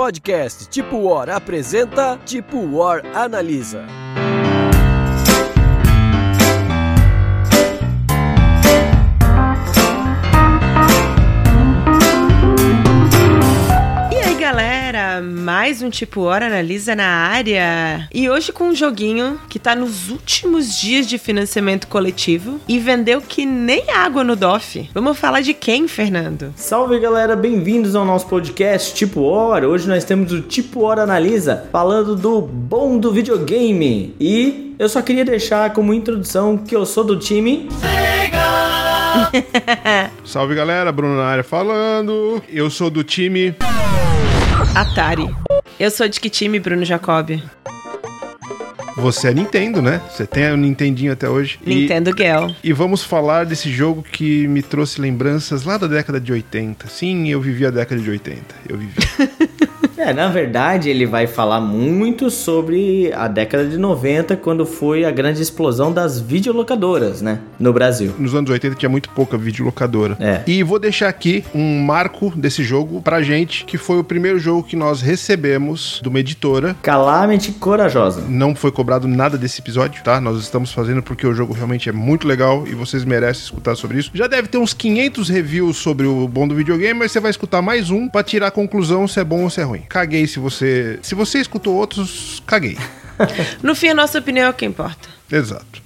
Podcast Tipo War apresenta Tipo War Analisa. Mais um Tipo Hora Analisa na área. E hoje com um joguinho que tá nos últimos dias de financiamento coletivo e vendeu que nem água no DOF. Vamos falar de quem, Fernando? Salve galera, bem-vindos ao nosso podcast Tipo Hora. Hoje nós temos o Tipo Hora Analisa falando do bom do videogame. E eu só queria deixar como introdução que eu sou do time. Salve galera, Bruno na área falando. Eu sou do time. Atari. Eu sou de que time, Bruno Jacob? Você é Nintendo, né? Você tem o Nintendinho até hoje. Nintendo e, Girl. E vamos falar desse jogo que me trouxe lembranças lá da década de 80. Sim, eu vivi a década de 80. Eu vivi. É, na verdade, ele vai falar muito sobre a década de 90, quando foi a grande explosão das videolocadoras, né? No Brasil. Nos anos 80 tinha muito pouca videolocadora. É. E vou deixar aqui um marco desse jogo pra gente, que foi o primeiro jogo que nós recebemos de uma editora. Calamity Corajosa. Não foi cobrado nada desse episódio, tá? Nós estamos fazendo porque o jogo realmente é muito legal e vocês merecem escutar sobre isso. Já deve ter uns 500 reviews sobre o bom do videogame, mas você vai escutar mais um pra tirar a conclusão se é bom ou se é ruim caguei se você. Se você escutou outros, caguei. no fim, a nossa opinião é o que importa. Exato.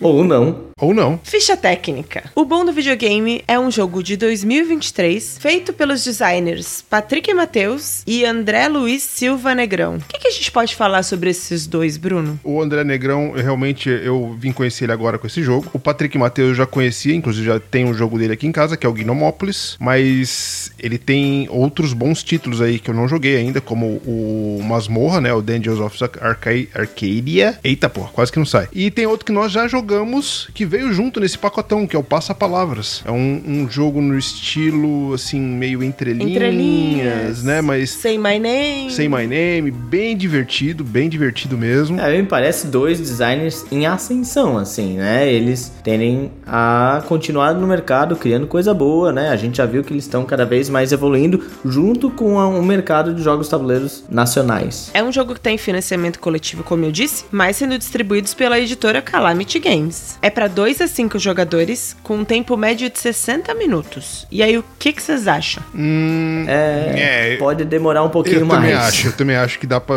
Ou não. Ou não. Ficha técnica. O Bom do Videogame é um jogo de 2023 feito pelos designers Patrick Matheus e André Luiz Silva Negrão. O que, que, a gente pode falar sobre esses dois, Bruno? O André Negrão, realmente, eu vim conhecer ele agora com esse jogo. O Patrick Matheus eu já conhecia, inclusive já tem um jogo dele aqui em casa, que é o Gnomópolis, mas ele tem outros bons títulos aí que eu não joguei ainda, como o Masmorra, né, o Dungeons of Arca Arcadia. Eita, porra, quase que não sai. E tem outro que nós já jogamos, que veio junto nesse pacotão, que é o Passa Palavras. É um, um jogo no estilo, assim, meio entrelinhas, entrelinhas, né? Mas. Say My Name. Say My Name, bem divertido, bem divertido mesmo. É, me parece dois designers em ascensão, assim, né? Eles tendem a continuar no mercado criando coisa boa, né? A gente já viu que eles estão cada vez mais evoluindo junto com o mercado de jogos tabuleiros nacionais. É um jogo que tem financiamento coletivo, como eu disse, mas sendo distribuídos pela editora Calamity Games. É para 2 a 5 jogadores, com um tempo médio de 60 minutos. E aí, o que vocês acham? Hum, é, é, pode demorar um pouquinho eu mais. Também acho, eu também acho que dá pra.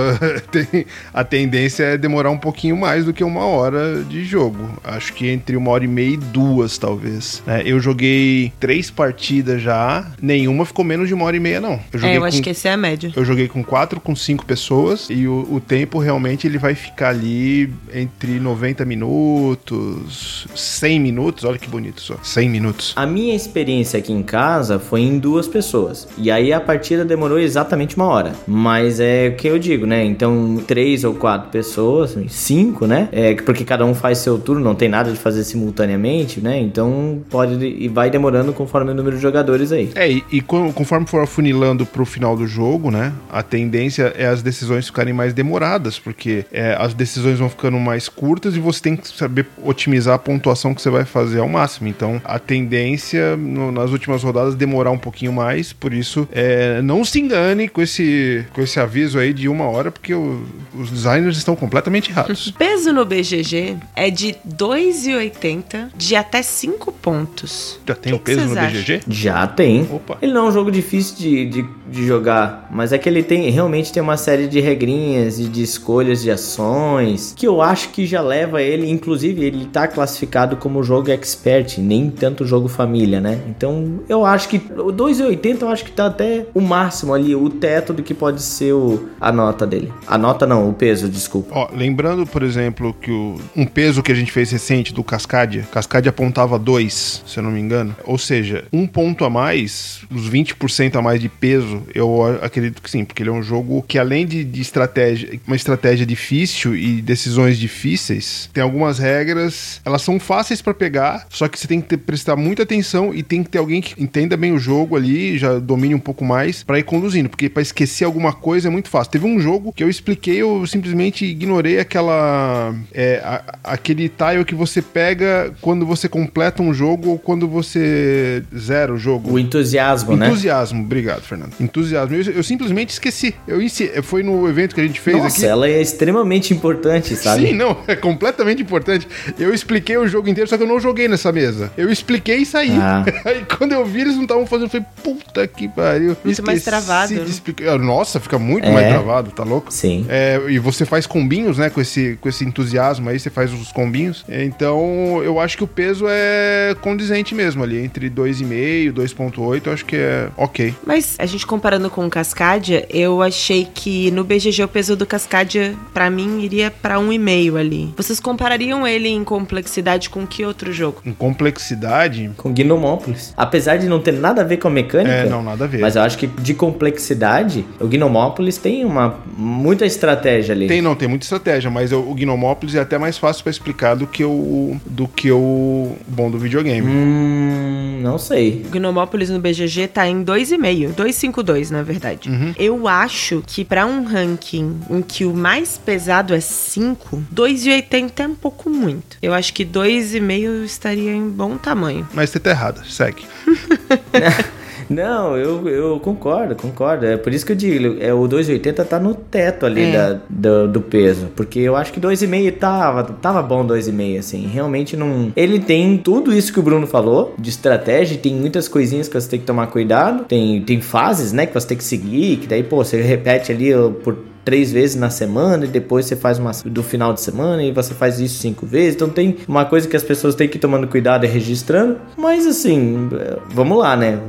a tendência é demorar um pouquinho mais do que uma hora de jogo. Acho que entre uma hora e meia e duas, talvez. É, eu joguei três partidas já, nenhuma ficou menos de uma hora e meia, não. Eu é, eu com, acho que essa é a média. Eu joguei com quatro, com cinco pessoas, e o, o tempo realmente ele vai ficar ali entre 90 minutos, 100 minutos, olha que bonito só, 100 minutos. A minha experiência aqui em casa foi em duas pessoas. E aí a partida demorou exatamente uma hora. Mas é o que eu digo, né? Então, três ou quatro pessoas, cinco, né? É porque cada um faz seu turno, não tem nada de fazer simultaneamente, né? Então pode e vai demorando conforme o número de jogadores aí. É, e, e conforme for afunilando pro final do jogo, né? A tendência é as decisões ficarem mais demoradas, porque é, as decisões vão ficando mais curtas e você tem que saber otimizar a pontuação que você vai fazer ao máximo. Então, a tendência no, nas últimas rodadas demorar um pouquinho mais, por isso, é, não se engane com esse, com esse aviso aí de uma hora, porque o, os designers estão completamente errados. Peso no BGG é de 2,80 de até 5 pontos. Já tem o peso no acham? BGG? Já tem. Opa. Ele não é um jogo difícil de, de, de, jogar, mas é que ele tem realmente tem uma série de regrinhas e de escolhas de ações que eu acho que já leva ele, inclusive ele tá classificado como jogo expert, nem tanto jogo família, né? Então eu acho que o 2,80 eu acho que tá até o máximo ali, o teto do que pode ser o, a nota dele. A nota não, o peso, desculpa. Ó, lembrando, por exemplo, que o, um peso que a gente fez recente do Cascadia, Cascadia apontava 2, se eu não me engano. Ou seja, um ponto a mais, uns 20% a mais de peso, eu acredito que sim, porque ele é um jogo que além de, de estratégia, uma estratégia difícil e decisões difíceis, tem algumas regras, elas são são fáceis pra pegar, só que você tem que ter- prestar muita atenção e tem que ter alguém que entenda bem o jogo ali, já domine um pouco mais pra ir conduzindo, porque pra esquecer alguma coisa é muito fácil. Teve um jogo que eu expliquei, eu simplesmente ignorei aquela é, a- aquele tile que você pega quando você completa um jogo ou quando você zera o jogo. O entusiasmo, né? Entusiasmo, obrigado, Fernando. Entusiasmo. Eu, eu simplesmente esqueci. Eu foi no evento que a gente fez Nossa, aqui. ela é extremamente importante, sabe? Sim, não, é completamente importante. Eu expliquei o jogo inteiro, só que eu não joguei nessa mesa. Eu expliquei e saí. Ah. Aí quando eu vi, eles não estavam fazendo, eu falei, puta que pariu. Muito mais travado, de né? explicar. Nossa, fica muito É. mais travado, tá louco? Sim. É, e você faz combinhos, né, com esse, com esse entusiasmo aí, você faz os combinhos. Então, eu acho que o peso é condizente mesmo ali, entre 2,5 2,8, eu acho que é ok. Mas a gente comparando com o Cascadia, eu achei que no BGG o peso do Cascadia, pra mim, iria pra um e meio ali. Vocês comparariam ele em complexidade com que outro jogo? Em complexidade, Com Gnomópolis. Apesar de não ter nada a ver com a mecânica. é, não, nada a ver. Mas eu acho que de complexidade, o Gnomópolis tem uma muita estratégia ali. Tem, não, tem muita estratégia, mas o, o Gnomópolis é até mais fácil pra explicar do que o do que o bom do videogame. Hum, não sei. O Gnomópolis no BGG tá em 2,5, 2,52 na verdade. Eu acho que pra um ranking em que o mais pesado é 5, 2,80 é um pouco muito. Eu acho que 2,5 estaria em bom tamanho. Mas você tá errado, segue. Não, eu, eu concordo, concordo. É por isso que eu digo, é, o 2,80 tá no teto ali É. da, do, do peso. Porque eu acho que 2,5 tava, tava bom 2,5, assim. Realmente não. Ele tem tudo isso que o Bruno falou, de estratégia, tem muitas coisinhas que você tem que tomar cuidado. Tem, tem fases, né, que você tem que seguir, que daí, pô, você repete ali por três vezes na semana e depois você faz uma do final de semana e você faz isso cinco vezes. Então tem uma coisa que as pessoas têm que ir tomando cuidado e registrando. Mas assim, é, vamos lá, né?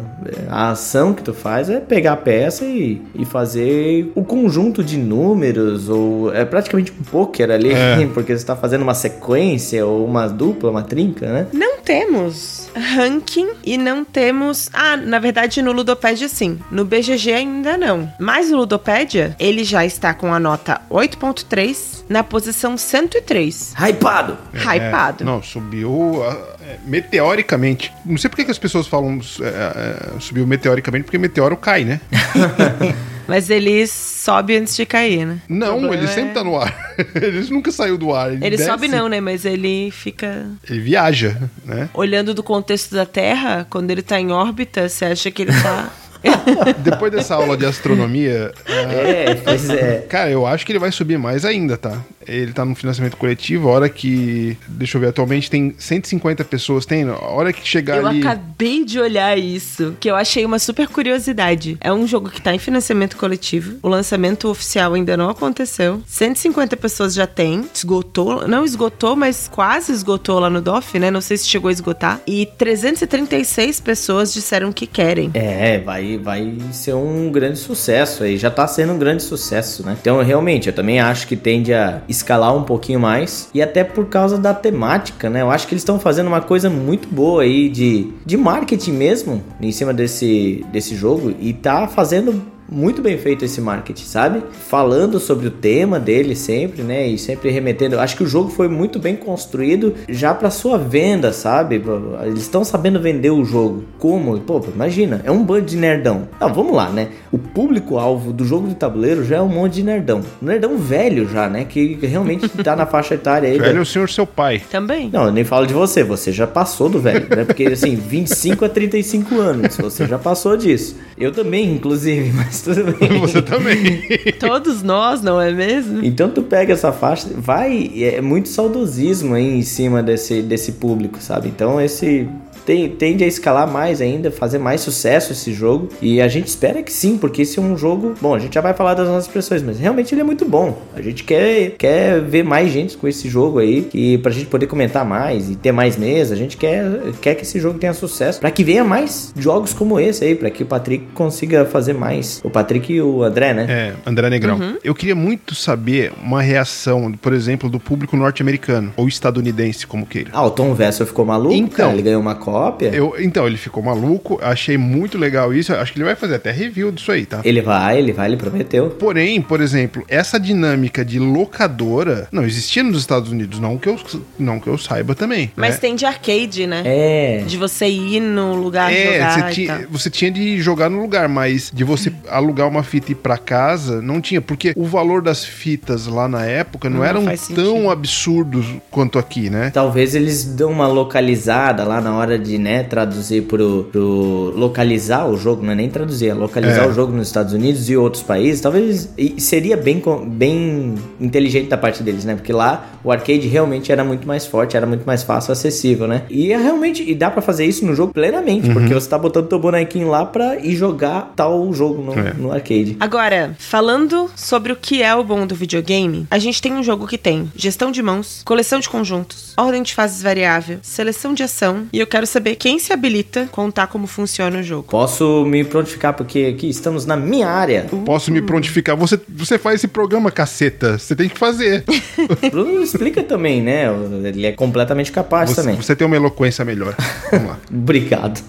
A ação que tu faz é pegar a peça e, e fazer o conjunto de números, ou é praticamente um poker ali, É. porque você tá fazendo uma sequência, ou uma dupla, uma trinca, né? Não temos ranking e não temos. Ah, na verdade, no Ludopédia sim. No BGG ainda não. Mas no Ludopédia, ele já está com a nota 8,3 na posição 103. Hypado! Hypado. É, não, subiu ah, é, meteoricamente. Não sei por que, as pessoas falam é, é, subiu meteoricamente, porque meteoro cai, né? Mas ele sobe antes de cair, né? Não, ele é- sempre tá no ar. ele nunca saiu do ar. Ele desce, sobe não, né? Mas ele fica Ele viaja, né? olhando do contexto da Terra, quando ele tá em órbita, você acha que ele tá. Depois dessa aula de astronomia, ah, É, pois é. Cara, eu acho que ele vai subir mais ainda, tá? Ele tá no financiamento coletivo, a hora que. Deixa eu ver, atualmente tem 150 pessoas, tem? A hora que chegar Eu ali. acabei de olhar isso, que eu achei uma super curiosidade. É um jogo que tá em financiamento coletivo. O lançamento oficial ainda não aconteceu. 150 pessoas já tem. Esgotou, não esgotou, mas quase esgotou lá no DOF, né? Não sei se chegou a esgotar. E 336 pessoas disseram que querem. É, vai, vai ser um grande sucesso aí. Já tá sendo um grande sucesso, né? Então, realmente, eu também acho que tende a escalar um pouquinho mais. E até por causa da temática, né? Eu acho que eles estão fazendo uma coisa muito boa aí de, de marketing mesmo em cima desse, desse jogo. E tá fazendo muito bem feito esse marketing, sabe? Falando sobre o tema dele sempre, né? E sempre remetendo. Acho que o jogo foi muito bem construído já para sua venda, sabe? Eles estão sabendo vender o jogo. Como? Pô, imagina, é um bando de nerdão. Ah, vamos lá, né? O público-alvo do jogo de tabuleiro já é um monte de nerdão. Nerdão velho já, né? Que realmente tá na faixa etária aí. Velho é da- o senhor seu pai. Também. não, eu nem falo de você, você já passou do velho, né? Porque assim, 25 a 35 anos, você já passou disso. Eu também, inclusive, mas tudo bem. Você também. Todos nós, não é mesmo? Então tu pega essa faixa, vai, é muito saudosismo aí em cima desse, desse público, sabe? Então esse tem- tende a escalar mais ainda, fazer mais sucesso esse jogo. E a gente espera que sim, porque esse é um jogo. Bom, a gente já vai falar das nossas expressões, mas realmente ele é muito bom. A gente quer, quer ver mais gente com esse jogo aí, e pra gente poder comentar mais e ter mais mesa. A gente quer, quer que esse jogo tenha sucesso, pra que venha mais jogos como esse aí, pra que o Patrick consiga fazer mais. O Patrick e o André, né? É, André Negrão. Eu queria muito saber uma reação, por exemplo, do público norte-americano ou estadunidense, como queira. Ah, o Tom Vessel ficou maluco, Então. cara, ele ganhou uma Copa. Cópia. Eu, então, ele ficou maluco, achei muito legal isso. Acho que ele vai fazer até review disso aí, tá? Ele vai, ele vai, ele prometeu. Porém, por exemplo, essa dinâmica de locadora não existia nos Estados Unidos, não que eu, não que eu saiba também. Mas né? tem de arcade, né? É. De você ir no lugar É, jogar você e tinha, você tinha de jogar no lugar, mas de você alugar uma fita e ir pra casa, não tinha, porque o valor das fitas lá na época não, Não eram tão absurdos quanto aqui, né? Talvez eles dão uma localizada lá na hora de, né, traduzir pro, pro localizar o jogo, não é nem traduzir, é localizar É. o jogo nos Estados Unidos e outros países. Talvez seria bem, bem inteligente da parte deles, né? Porque lá o arcade realmente era muito mais forte, era muito mais fácil, acessível, né? E é realmente e dá pra fazer isso no jogo plenamente, Uhum. porque você tá botando teu bonequinho lá pra ir jogar tal jogo no, É. no arcade. Agora, falando sobre o que é o bom do videogame, a gente tem um jogo que tem gestão de mãos, coleção de conjuntos, ordem de fases variável, seleção de ação, e eu quero saber quem se habilita a contar como funciona o jogo. Posso me prontificar porque aqui estamos na minha área. Posso me prontificar. Você, você faz esse programa, caceta. Você tem que fazer. Bruno explica também, né? Ele é completamente capaz Você, também. você tem uma eloquência melhor. Vamos lá. Obrigado.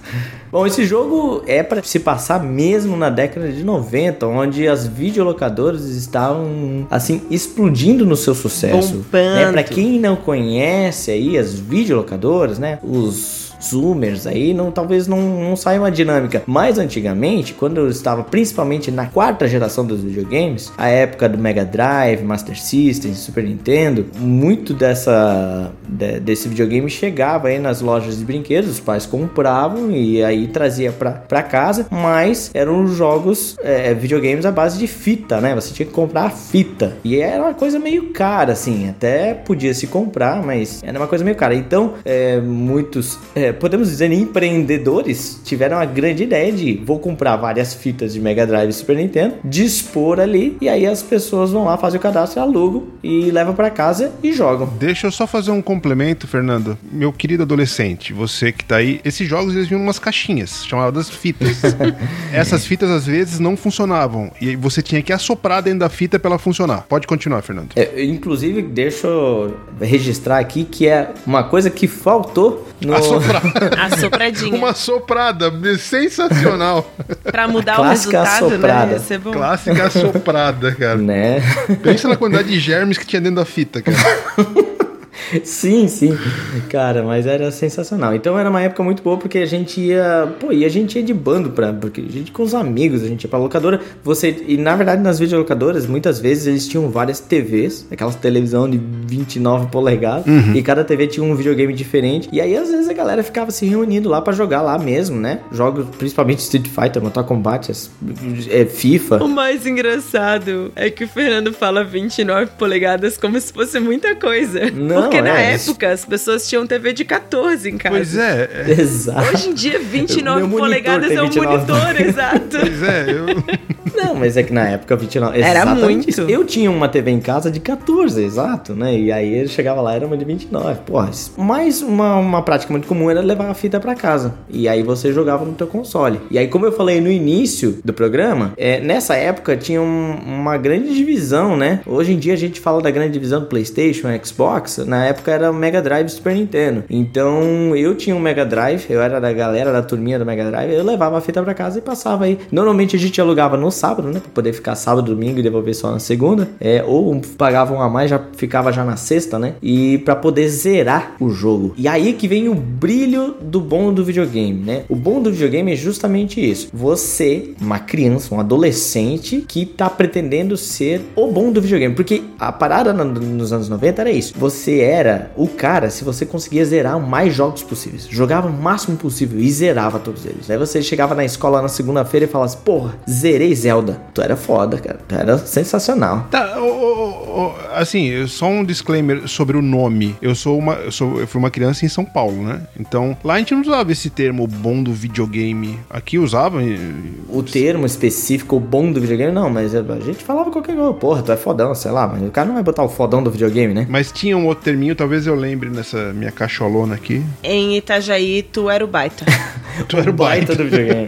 Bom, esse jogo é para se passar mesmo na década de 90, onde as videolocadoras estavam assim explodindo no seu sucesso. Bombando. Né? Para quem não conhece aí as videolocadoras, né? Os zoomers aí, não, talvez não, não saia uma dinâmica. Mas antigamente, quando eu estava principalmente na quarta geração dos videogames, a época do Mega Drive, Master System, Super Nintendo, muito dessa de- desse videogame chegava aí nas lojas de brinquedos, os pais compravam e aí trazia pra casa, mas eram jogos, é, videogames à base de fita, né? Você tinha que comprar a fita e era uma coisa meio cara, assim, até podia se comprar, mas era uma coisa meio cara. Então, é, muitos, é, podemos dizer, empreendedores tiveram a grande ideia de vou comprar várias fitas de Mega Drive e Super Nintendo, dispor ali e aí as pessoas vão lá fazer o cadastro, alugam e levam pra casa e jogam. Deixa eu só fazer um complemento, Fernando. Meu querido adolescente, você que tá aí, esses jogos eles vinham em umas caixinhas chamadas fitas. Essas fitas às vezes não funcionavam e você tinha que assoprar dentro da fita pra ela funcionar. Pode continuar, Fernando. É, inclusive, deixa eu registrar aqui que é uma coisa que faltou no. Assoprar. A sopradinha. Uma soprada sensacional. Pra mudar Clássica o resultado, assoprada. né? Ia ser bom. Clássica assoprada, cara. Né? Pensa na quantidade de germes que tinha dentro da fita, cara. sim, sim. Cara, mas era sensacional. Então era uma época muito boa porque a gente ia. Pô, e a gente ia de bando pra. Porque a gente com os amigos, a gente ia pra locadora. Você. E na verdade, nas videolocadoras, muitas vezes eles tinham várias TVs, aquelas televisão de 29 polegadas. E cada TV tinha um videogame diferente. E aí, às vezes, a galera ficava se reunindo lá pra jogar lá mesmo, né? Jogos, principalmente Street Fighter, Mortal Kombat, as- é, FIFA. O mais engraçado é que o Fernando fala 29 polegadas como se fosse muita coisa. Não, Porque na é. época as pessoas tinham TV de 14 em casa. Pois é, é. Exato. Hoje em dia, 29 Meu monitor polegadas é um 29. monitor, exato. Pois é, eu. Não, mas é que na época 29. Era muito. isso. Eu tinha uma TV em casa de 14, exato, né? E aí ele chegava lá era uma de 29. Porra, mais uma, uma prática muito comum era levar a fita pra casa. E aí você jogava no teu console. E aí, como eu falei no início do programa, é, nessa época tinha um- uma grande divisão, né? Hoje em dia a gente fala da grande divisão do PlayStation, Xbox. Na época era o Mega Drive Super Nintendo. Então eu tinha um Mega Drive, eu era da galera da turminha do Mega Drive, eu levava a fita pra casa e passava aí. Normalmente a gente alugava no sábado, né? Pra poder ficar sábado, domingo e devolver só na segunda. É, ou pagava um a mais, já ficava já na sexta, né? E pra poder zerar o jogo. E aí que vem o brilho do bom do videogame, né? O bom do videogame é justamente isso. Você, uma criança, um adolescente que tá pretendendo ser o bom do videogame. Porque a parada no- nos anos 90 era isso. Você era o cara se você conseguia zerar o mais jogos possíveis. Jogava o máximo possível e zerava todos eles. Aí você chegava na escola na segunda-feira e falava assim, porra, zerei Zelda. Tu era foda, cara. Tu era sensacional. Tá, assim, só um disclaimer sobre o nome. Eu sou uma. Eu, sou, eu fui uma criança em São Paulo, né? Então, lá a gente não usava esse termo bom do videogame. Aqui usava. O termo específico, o bom do videogame, não, mas a gente falava qualquer coisa. Porra, tu é fodão, sei lá, mas o cara não vai botar o fodão do videogame, né? Mas tinha um outro terminho, talvez eu lembre nessa minha cacholona aqui. Em Itajaí, tu era o baita. Tu era o baita. do videogame.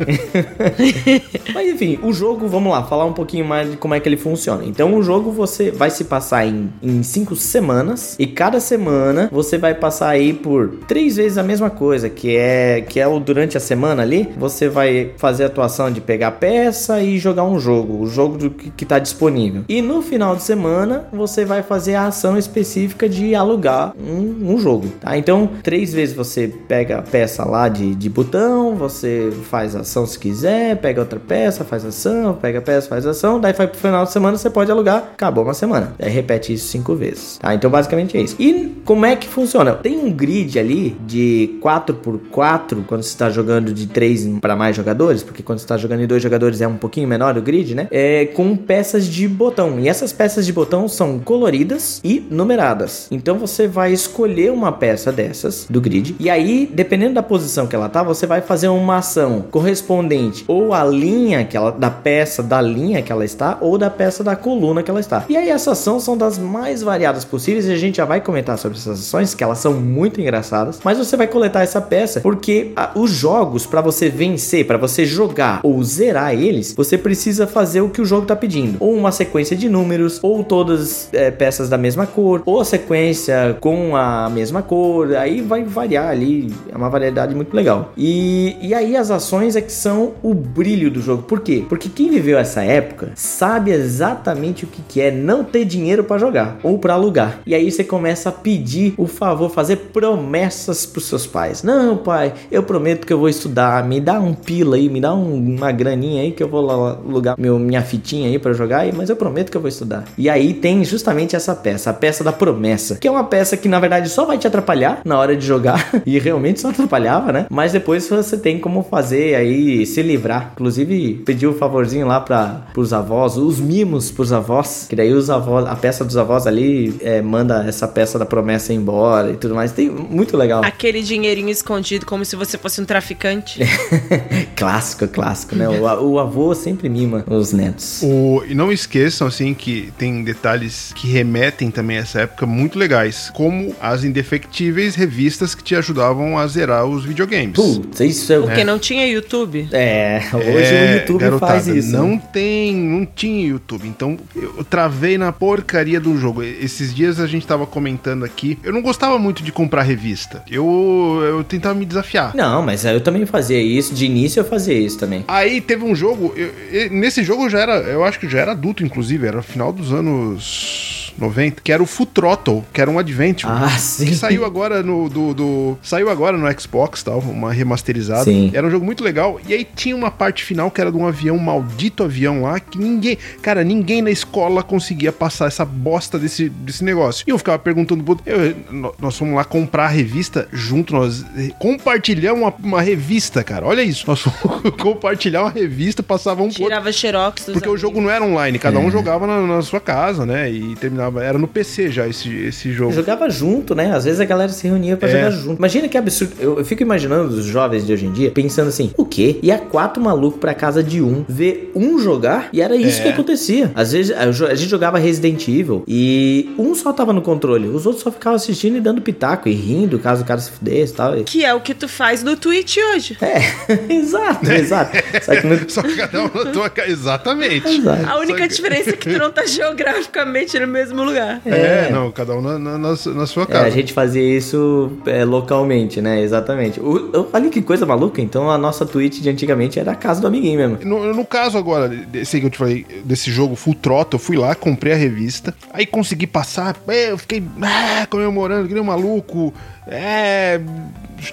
Mas enfim, o jogo, vamos lá, falar um pouquinho mais de como é que ele funciona. Então, o jogo você vai se passar em, em cinco semanas e cada semana você vai passar aí por três vezes a mesma coisa, que é que é o durante a semana ali, você vai fazer a atuação de pegar peça e jogar um jogo, o jogo do, que, que tá disponível. E no final de semana você vai fazer a ação específica de alugar um, um jogo, tá? Então, três vezes você pega a peça lá de, de botão, você faz ação se quiser, pega outra peça, faz ação, pega a peça, faz ação, daí vai pro final de semana, você pode alugar, acabou uma semana. Aí repete isso cinco vezes, tá? Então, basicamente é isso. E como é que funciona? Tem um grid ali de 4x4 quando você está jogando de 3 para mais jogadores, porque quando você está jogando em dois jogadores é um pouquinho menor o grid, né? É com peças de botão. E essas peças de botão são coloridas e numeradas. Então você vai escolher uma peça dessas do grid. E aí, dependendo da posição que ela tá, você vai fazer uma ação correspondente ou à linha que ela da peça da linha que ela está ou da peça da coluna que ela está. E aí essas ações são das mais variadas possíveis e a gente já vai comentar sobre essas ações que elas são muito engraçadas, mas você vai coletar essa peça porque a, os jogos para você vencer, para você jogar ou zerar eles, você precisa fazer o que o jogo tá pedindo, ou uma sequência de números, ou todas é, peças da mesma cor, ou a sequência com a mesma cor, aí vai variar ali, é uma variedade muito legal. E, e aí as ações é que são o brilho do jogo. Por quê? Porque quem viveu essa época sabe exatamente o que, que é não ter dinheiro para jogar ou para alugar. E aí você começa a pedir o favor, fazer promessas pros seus pais. Não, pai, eu prometo que eu vou estudar, me dá um pila aí, me dá um, uma graninha aí que eu vou lá alugar meu, minha fitinha aí para jogar, mas eu prometo que eu vou estudar. E aí tem justamente essa peça, a peça da promessa, que é uma peça que na verdade só vai te atrapalhar na hora de jogar, e realmente só atrapalhava, né? Mas depois você tem como fazer aí se livrar. Inclusive, pedir um favorzinho lá para pros avós, os mimos pros avós, que daí os avós, a peça dos avós ali é, manda essa peça da promessa embora e tudo mais. Tem muito legal. Aquele dinheirinho escondido como se você fosse um traficante. clássico, clássico, né? O, o avô sempre mima os netos. O, e não esqueçam, assim, que tem detalhes que remetem também a essa época muito legais, como as indefectíveis revistas que te ajudavam a zerar os videogames. Putz, isso é... Porque não tinha YouTube. É, hoje É, o YouTube garotada, faz isso. Não né? tem, não tinha YouTube. Então eu travei na porcaria do jogo. Esses dias a gente tava comentando aqui. Eu não gostava muito de comprar revista. Eu, eu tentava me desafiar. Não, mas eu também fazia isso. De início eu fazia isso também. Aí teve um jogo, eu- eu- nesse jogo eu já era, eu acho que já era adulto, inclusive, era final dos anos 90, que era o Full Throttle, que era um adventure. Ah, sim. Que saiu agora no do, do- saiu agora no Xbox, tal, uma remasterizada. Sim. Era um jogo muito legal. E aí tinha uma parte final que era de um avião, um maldito avião lá, que ninguém, cara, ninguém na escola conseguia passar essa bosta desse, desse negócio. E eu ficava perguntando, pro- eu, nó- nós fomos lá comprar a revista junto, nós eh, compartilhamos uma, uma revista, cara. Olha isso. Nós fomos compartilhar uma revista, passava um. Tirava xerox Porque o amigos. jogo não era online, cada É. um jogava na, na sua casa, né? E terminava. Era no PC já esse, esse jogo. Jogava junto, né? Às vezes a galera se reunia pra É. jogar junto. Imagina que absurdo. Eu, eu fico imaginando os jovens de hoje em dia pensando assim: o quê? Ia quatro malucos pra casa de um, ver um jogar, e era isso É. que acontecia. Às vezes a, gente jogava Resident Evil e um só tava no controle, os outros só ficavam assistindo e dando pitaco e rindo caso o cara se fudesse e tal. Que é o que tu faz no Twitch hoje. É, exato, exato. Só que no... Só que cada um na tua casa. Exatamente. Exato. A única que- diferença é que tu não tá geograficamente no mesmo lugar. É, não, cada um na, na, na su- na sua É, casa. a gente fazia isso é, localmente, né? Exatamente. O, olha que coisa maluca. Então a nossa Twitch de antigamente era a casa do amiguinho mesmo. No, no caso agora, desse que eu te falei, desse jogo Full Throttle, eu fui lá, comprei a revista, aí consegui passar, é, eu fiquei ah, comemorando, que nem um maluco, é,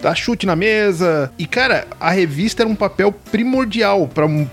dar chute na mesa. E cara, a revista era um papel primordial para um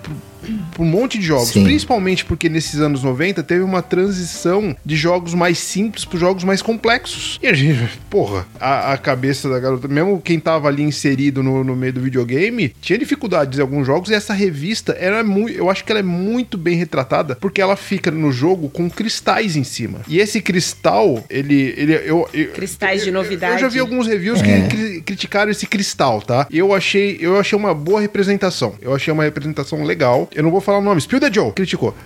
pra um monte de jogos, Sim. principalmente porque nesses anos 90 teve uma transição de jogos mais simples para jogos mais complexos. E a gente, porra, a, a cabeça da garota, mesmo quem tava ali inserido no, no meio do videogame, tinha dificuldades em alguns jogos e essa revista era muito, eu acho que ela é muito bem retratada porque ela fica no jogo com cristais em cima. E esse cristal, ele, ele eu, eu Cristais de eu- eu- novidade. Eu já vi alguns reviews É. que cri- criticaram esse cristal, tá? Eu achei, eu achei uma boa representação. Eu achei uma representação legal. Eu não vou falar o nome. Spill the Joe criticou.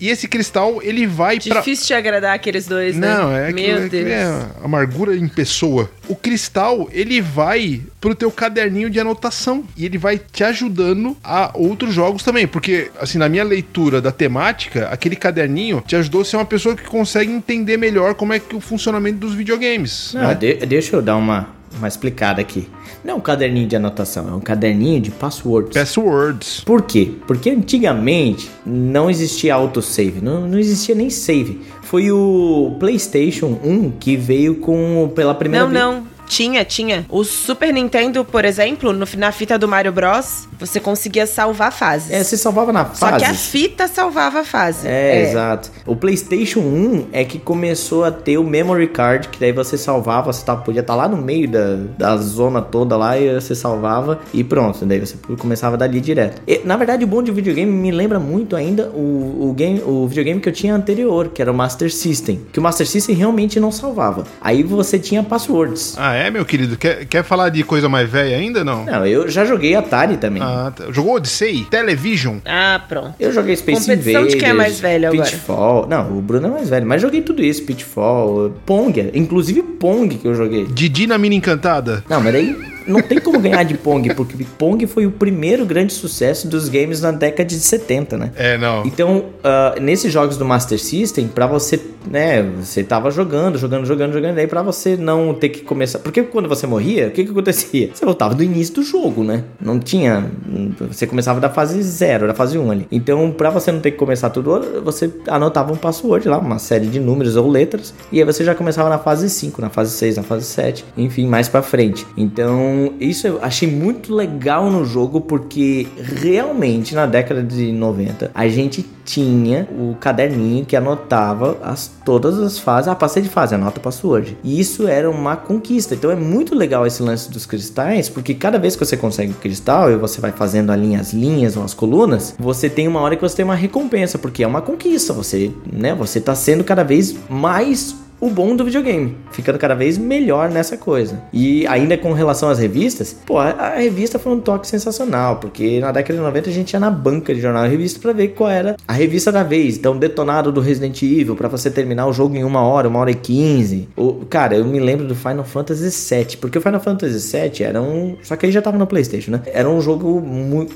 E esse cristal, ele vai pra. Difícil de agradar aqueles dois, né? Não, é aquilo, Meu é, aquilo Deus. é amargura em pessoa. O cristal, ele vai pro teu caderninho de anotação e ele vai te ajudando a outros jogos também, porque assim, na minha leitura da temática, aquele caderninho te ajudou a ser uma pessoa que consegue entender melhor como é que o funcionamento dos videogames. Não, de- deixa eu dar uma, uma explicada aqui. Não é um caderninho de anotação, é um caderninho de passwords. Passwords. Por quê? Porque antigamente não existia autosave, não, não existia nem save. Foi o PlayStation 1 que veio com pela primeira Não, vez. não. Tinha, tinha. O Super Nintendo, por exemplo, no, na fita do Mario Bros, você conseguia salvar fases. É, você salvava na Só fase. que a fita salvava a fase. É, exato. O PlayStation 1 é que começou a ter o memory card, que daí você salvava, você tá, podia estar lá no meio da, da zona toda lá e você salvava e pronto. Daí você começava dali direto. E, na verdade, o bom de videogame me lembra muito ainda o, o, game, o videogame que eu tinha anterior, que era o Master System. Que o Master System realmente não salvava. Aí você tinha passwords. Ah, é, meu querido? Quer, quer falar de coisa mais velha ainda? Não. Não, eu já joguei Atari também. Ah, tá. Jogou Odyssey? Television? Ah, pronto. Eu joguei Space Competição Invaders, de quem é mais velho agora? Pitfall. Não, o Bruno é mais velho, mas joguei tudo isso, Pitfall, Pong, inclusive Pong que eu joguei. Didi na Mina Encantada? Não, mas daí não tem como ganhar de Pong, porque Pong foi o primeiro grande sucesso dos games na década de 70, né? É, não. Então, ah, nesses jogos do Master System, pra você, né, você tava jogando, jogando, jogando, jogando, daí pra você não ter que começar. Porque quando você morria, o que que acontecia? Você voltava do início do jogo, né? Não tinha. Você começava da fase zero, da fase 1 ali. Então, pra você não ter que começar tudo, você anotava um password lá, uma série de números ou letras, e aí você já começava na fase 5, na fase 6, na fase 7, enfim, mais pra frente. Então, isso eu achei muito legal no jogo, porque realmente na década de 90 a gente tinha o caderninho que anotava as, todas as fases. Ah, passei de fase, anota o password. E isso era uma conquista. Então é muito legal esse lance dos cristais, porque cada vez que você consegue um cristal e você vai fazendo ali as linhas ou as colunas, você tem uma hora que você tem uma recompensa, porque é uma conquista. Você, né, você tá sendo cada vez mais o bom do videogame, ficando cada vez melhor nessa coisa. E ainda com relação às revistas, pô, a, a revista foi um toque sensacional, porque na década de 90 a gente ia na banca de jornal e revista pra ver qual era a revista da vez. Então, detonado do Resident Evil, pra você terminar o jogo em uma hora, uma hora e quinze. Cara, eu me lembro do Final Fantasy VII, porque o Final Fantasy VII era um. Só que ele já tava no PlayStation, né? Era um jogo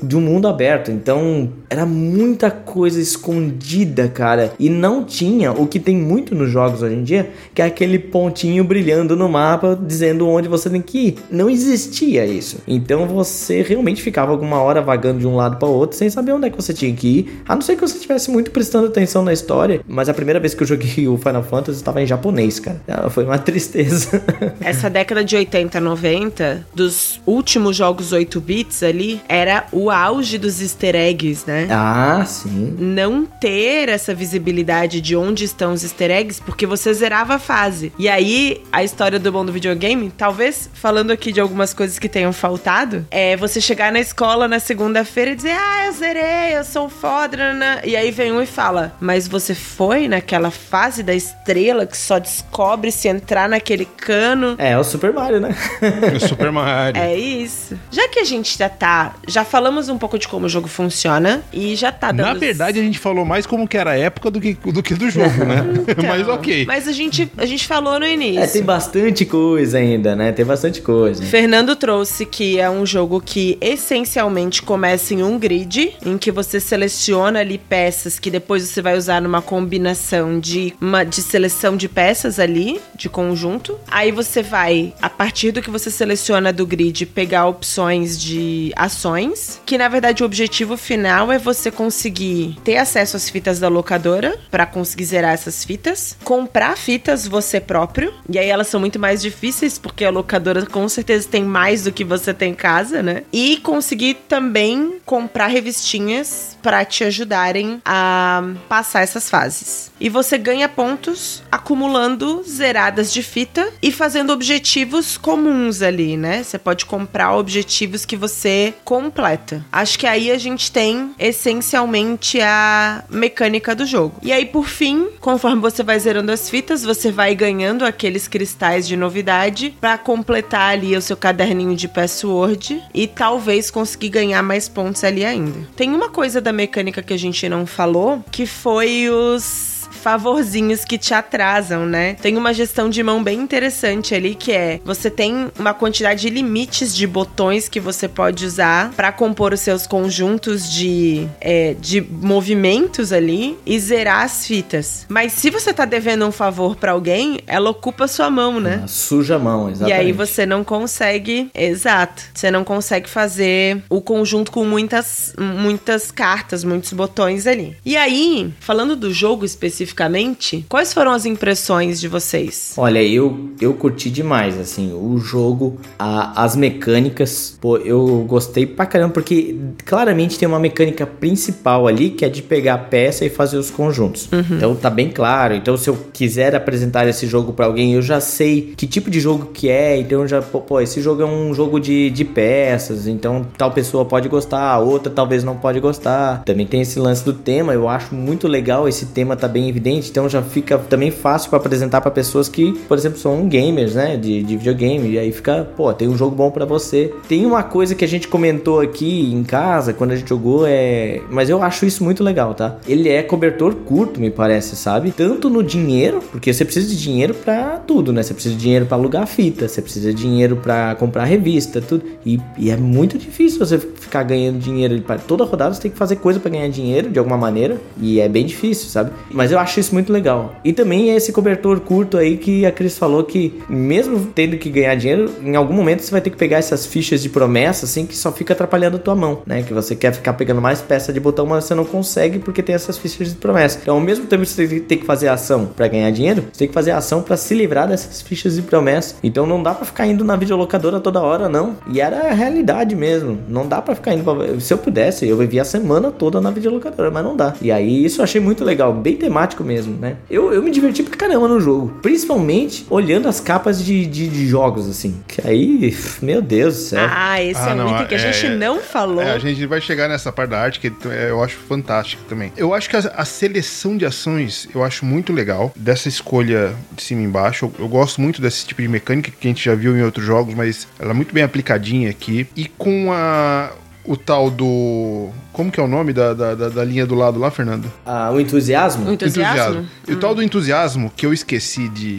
de um mundo aberto, então era muita coisa escondida, cara. E não tinha o que tem muito nos jogos hoje em dia, que é aquele pontinho brilhando no mapa dizendo onde você tem que ir. Não existia isso. Então você realmente ficava alguma hora vagando de um lado para outro sem saber onde é que você tinha que ir. A não ser que você estivesse muito prestando atenção na história. Mas a primeira vez que eu joguei o Final Fantasy estava em japonês, cara. Ah, Foi uma tristeza. Essa década de 80, 90, dos últimos jogos 8 bits ali, era o auge dos easter eggs, né? ah, sim. Não ter essa visibilidade de onde estão os easter eggs, porque você zerava a fase. E aí, a história do bom do videogame, talvez falando aqui de algumas coisas que tenham faltado, é você chegar na escola na segunda-feira e dizer: Ah, eu zerei, eu sou foda. nanã." E aí vem um e fala: Mas você foi naquela fase da estrela que só descobre se entrar naquele cano. É, o Super Mario, né? O Super Mario. É isso. Já que a gente já tá. Já falamos um pouco de como o jogo funciona e já tá dando. Na verdade, a gente falou mais como que era a época do que do, que do jogo, né? Então, Mas ok. Mas a gente, a gente falou no início. É, tem bastante coisa ainda, né? Tem bastante coisa. Fernando trouxe que é um jogo que essencialmente começa em um grid, em que você seleciona ali peças que depois você vai usar numa combinação de uma de seleção de peças ali, de conjunto. Aí você vai, a partir do que você seleciona do grid, pegar opções de ações, que na verdade o objetivo final é você conseguir ter acesso às fitas da locadora para conseguir zerar essas fitas, comprar fitas você próprio, e aí elas são muito mais difíceis porque a locadora com certeza tem mais do que você tem em casa, né? E conseguir também comprar revistinhas para te ajudarem a passar essas fases. E você ganha pontos acumulando zeradas de fita e fazendo objetivos comuns ali, né? Você pode comprar objetivos que você completa. Acho que aí a gente tem essencialmente a mecânica do jogo. E aí, por fim, conforme você vai zerando as fitas, você vai ganhando aqueles cristais de novidade para completar ali o seu caderninho de password e talvez conseguir ganhar mais pontos ali ainda. Tem uma coisa da mecânica que a gente não falou, que foi os favorzinhos que te atrasam, né? Tem uma gestão de mão bem interessante ali que é você tem uma quantidade de limites de botões que você pode usar para compor os seus conjuntos de, é, de movimentos ali e zerar as fitas. Mas se você tá devendo um favor para alguém, ela ocupa sua mão, né? Ah, suja a mão, exatamente. E aí você não consegue, exato, você não consegue fazer o conjunto com muitas muitas cartas, muitos botões ali. E aí, falando do jogo especificamente especificamente, quais foram as impressões de vocês? Olha, eu, eu curti demais, assim, o jogo, a, as mecânicas, pô, eu gostei pra caramba, porque claramente tem uma mecânica principal ali, que é de pegar a peça e fazer os conjuntos. Uhum. Então tá bem claro, então se eu quiser apresentar esse jogo para alguém, eu já sei que tipo de jogo que é, então já, pô, esse jogo é um jogo de, de peças, então tal pessoa pode gostar, outra talvez não pode gostar. Também tem esse lance do tema, eu acho muito legal, esse tema tá bem evidente, então já fica também fácil para apresentar para pessoas que, por exemplo, são gamers, né, de, de videogame, e aí fica, pô, tem um jogo bom para você. Tem uma coisa que a gente comentou aqui em casa quando a gente jogou é, mas eu acho isso muito legal, tá? Ele é cobertor curto, me parece, sabe? Tanto no dinheiro, porque você precisa de dinheiro para tudo, né? Você precisa de dinheiro para alugar fita, você precisa de dinheiro para comprar revista, tudo. E, e, é muito difícil você ficar ganhando dinheiro. Toda rodada você tem que fazer coisa para ganhar dinheiro de alguma maneira, e é bem difícil, sabe? Mas eu acho acho isso muito legal. E também é esse cobertor curto aí que a Cris falou que, mesmo tendo que ganhar dinheiro, em algum momento você vai ter que pegar essas fichas de promessa, assim, que só fica atrapalhando a tua mão, né? Que você quer ficar pegando mais peça de botão, mas você não consegue porque tem essas fichas de promessa. Então, ao mesmo tempo que você tem que fazer ação para ganhar dinheiro, você tem que fazer ação para se livrar dessas fichas de promessa. Então, não dá para ficar indo na videolocadora toda hora, não. E era a realidade mesmo. Não dá para ficar indo pra... Se eu pudesse, eu vivia a semana toda na videolocadora, mas não dá. E aí, isso eu achei muito legal, bem temático mesmo, né? Eu, eu me diverti pra caramba no jogo. Principalmente olhando as capas de, de, de jogos, assim. Que aí, meu Deus do céu. Ah, esse ah, é um item que a é, gente não falou. É, a gente vai chegar nessa parte da arte que eu acho fantástico também. Eu acho que a, a, seleção de ações eu acho muito legal. Dessa escolha de cima e embaixo. Eu, eu gosto muito desse tipo de mecânica que a gente já viu em outros jogos, mas ela é muito bem aplicadinha aqui. E com a o tal do. Como que é o nome da, da, da linha do lado lá, Fernando? Ah, o entusiasmo? O entusiasmo. entusiasmo. E o tal do entusiasmo, que eu esqueci de,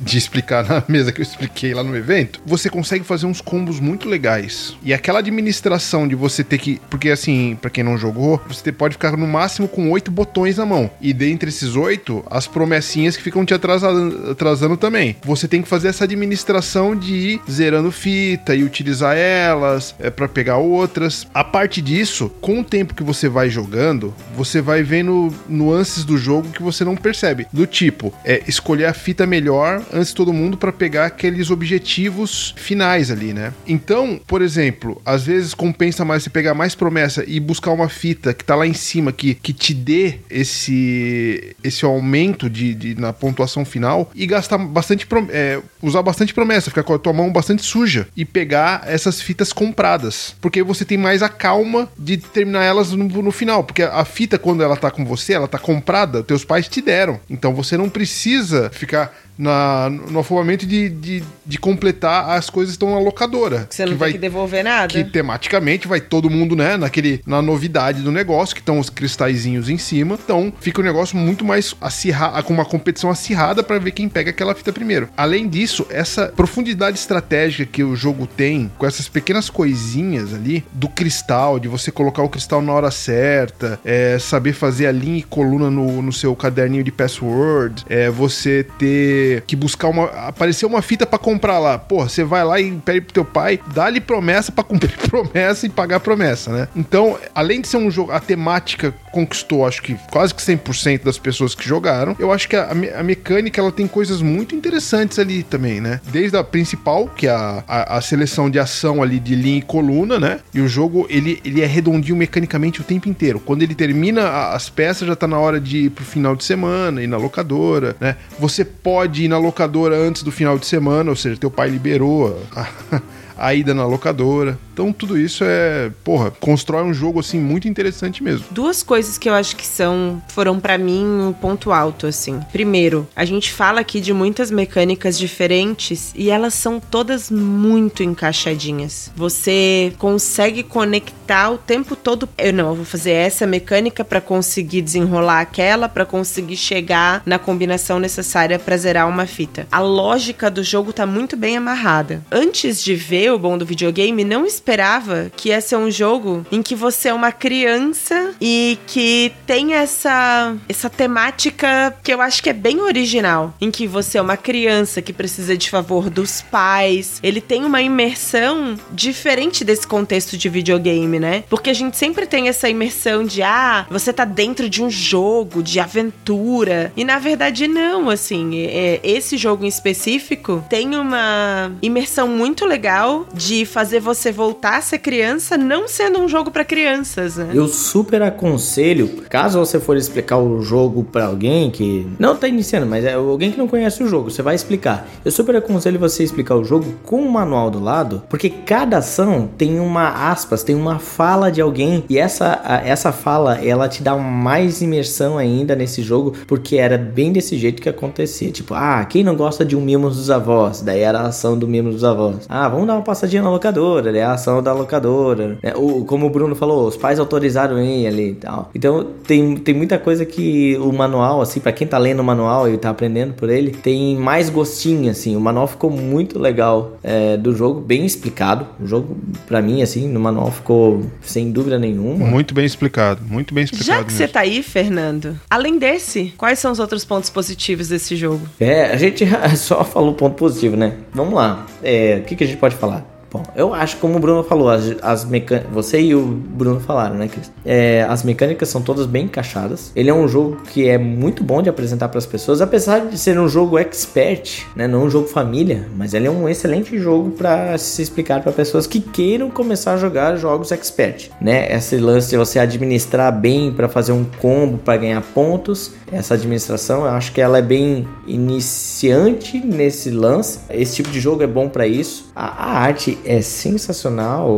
de explicar na mesa que eu expliquei lá no evento, você consegue fazer uns combos muito legais. E aquela administração de você ter que. Porque assim, para quem não jogou, você pode ficar no máximo com oito botões na mão. E dentre esses oito, as promessinhas que ficam te atrasando, atrasando também. Você tem que fazer essa administração de ir zerando fita e utilizar elas é, para pegar outras a parte disso, com o tempo que você vai jogando, você vai vendo nuances do jogo que você não percebe. Do tipo, é escolher a fita melhor antes de todo mundo para pegar aqueles objetivos finais ali, né? Então, por exemplo, às vezes compensa mais você pegar mais promessa e buscar uma fita que tá lá em cima que, que te dê esse esse aumento de, de na pontuação final e gastar bastante é, usar bastante promessa, ficar com a tua mão bastante suja e pegar essas fitas compradas, porque você tem mais mais a calma de terminar elas no, no, final. Porque a fita, quando ela tá com você, ela tá comprada, teus pais te deram. Então você não precisa ficar na, no afobamento de, de, de, completar as coisas que estão na locadora. Você não que vai, que devolver nada. Que tematicamente vai todo mundo, né, naquele, na novidade do negócio, que estão os cristalzinhos em cima. Então fica um negócio muito mais acirrado, com uma competição acirrada para ver quem pega aquela fita primeiro. Além disso, essa profundidade estratégica que o jogo tem, com essas pequenas coisinhas ali, do cristal, de você colocar o cristal na hora certa, é, saber fazer a linha e coluna no, no seu caderninho de password, é, você ter que buscar uma. aparecer uma fita para comprar lá. Porra, você vai lá e pede pro teu pai, dá-lhe promessa para cumprir promessa e pagar promessa, né? Então, além de ser um jogo, a temática conquistou, acho que quase que 100% das pessoas que jogaram. Eu acho que a, a, mecânica ela tem coisas muito interessantes ali também, né? Desde a principal, que é a, a, a, seleção de ação ali de linha e coluna, né? E o jogo ele, ele é redondinho mecanicamente o tempo inteiro. Quando ele termina as peças, já tá na hora de ir pro final de semana, ir na locadora, né? Você pode ir na locadora antes do final de semana, ou seja, teu pai liberou a, a ida na locadora. Então tudo isso é, porra, constrói um jogo assim muito interessante mesmo. Duas coisas que eu acho que são foram para mim um ponto alto assim. Primeiro, a gente fala aqui de muitas mecânicas diferentes e elas são todas muito encaixadinhas. Você consegue conectar o tempo todo. Eu não, eu vou fazer essa mecânica para conseguir desenrolar aquela, para conseguir chegar na combinação necessária para zerar uma fita. A lógica do jogo tá muito bem amarrada. Antes de ver o bom do videogame, não esperava que ia ser um jogo em que você é uma criança e que tem essa essa temática que eu acho que é bem original, em que você é uma criança que precisa de favor dos pais. Ele tem uma imersão diferente desse contexto de videogame, né? Porque a gente sempre tem essa imersão de ah, você tá dentro de um jogo de aventura. E na verdade não, assim, é, esse jogo em específico tem uma imersão muito legal de fazer você voltar a ser criança, não sendo um jogo para crianças, né? Eu super aconselho, caso você for explicar o jogo para alguém que não tá iniciando, mas é alguém que não conhece o jogo, você vai explicar. Eu super aconselho você explicar o jogo com o manual do lado, porque cada ação tem uma aspas, tem uma fala de alguém e essa essa fala ela te dá mais imersão ainda nesse jogo, porque era bem desse jeito que acontecia. Tipo, ah, quem não gosta de um Mimos dos Avós? Daí era a ação do Mimos dos Avós. Ah, vamos dar uma passadinha na locadora, é a ação da locadora. É, o, como o Bruno falou, os pais autorizaram ele ali e tal. Então tem, tem muita coisa que o manual, assim, para quem tá lendo o manual e tá aprendendo por ele, tem mais gostinho, assim. O manual ficou muito legal é, do jogo, bem explicado. O jogo, para mim, assim, no manual ficou sem dúvida nenhuma. Muito bem explicado, muito bem explicado. Já que mesmo. você tá aí, Fernando, além desse, quais são os outros pontos positivos desse jogo? É, a gente só falou ponto positivo, né? Vamos lá. É, o que, que a gente pode falar? Bom, eu acho, como o Bruno falou, as, as mecânicas. Você e o Bruno falaram, né, Cris? É, as mecânicas são todas bem encaixadas. Ele é um jogo que é muito bom de apresentar para as pessoas, apesar de ser um jogo expert, né? Não um jogo família, mas ele é um excelente jogo para se explicar para pessoas que queiram começar a jogar jogos expert, né? Esse lance de você administrar bem para fazer um combo para ganhar pontos, essa administração, eu acho que ela é bem iniciante nesse lance. Esse tipo de jogo é bom para isso. A, a arte é sensacional,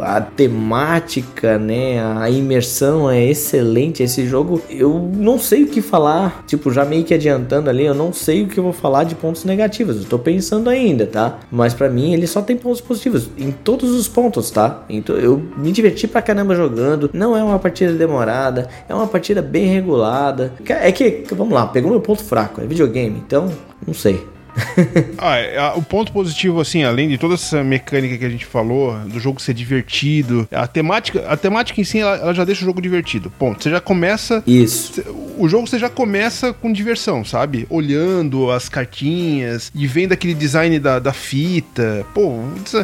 a temática, né, a imersão é excelente. Esse jogo, eu não sei o que falar, tipo, já meio que adiantando ali, eu não sei o que eu vou falar de pontos negativos. Eu tô pensando ainda, tá? Mas para mim ele só tem pontos positivos em todos os pontos, tá? Então eu me diverti pra caramba jogando. Não é uma partida demorada, é uma partida bem regulada. É que, vamos lá, pegou meu ponto fraco, é videogame, então não sei. ah, é, o ponto positivo, assim, além de toda essa mecânica que a gente falou, do jogo ser divertido, a temática, a temática em si, ela, ela já deixa o jogo divertido. Ponto. Você já começa. Isso. O jogo você já começa com diversão, sabe? Olhando as cartinhas e vendo aquele design da, da fita. Pô,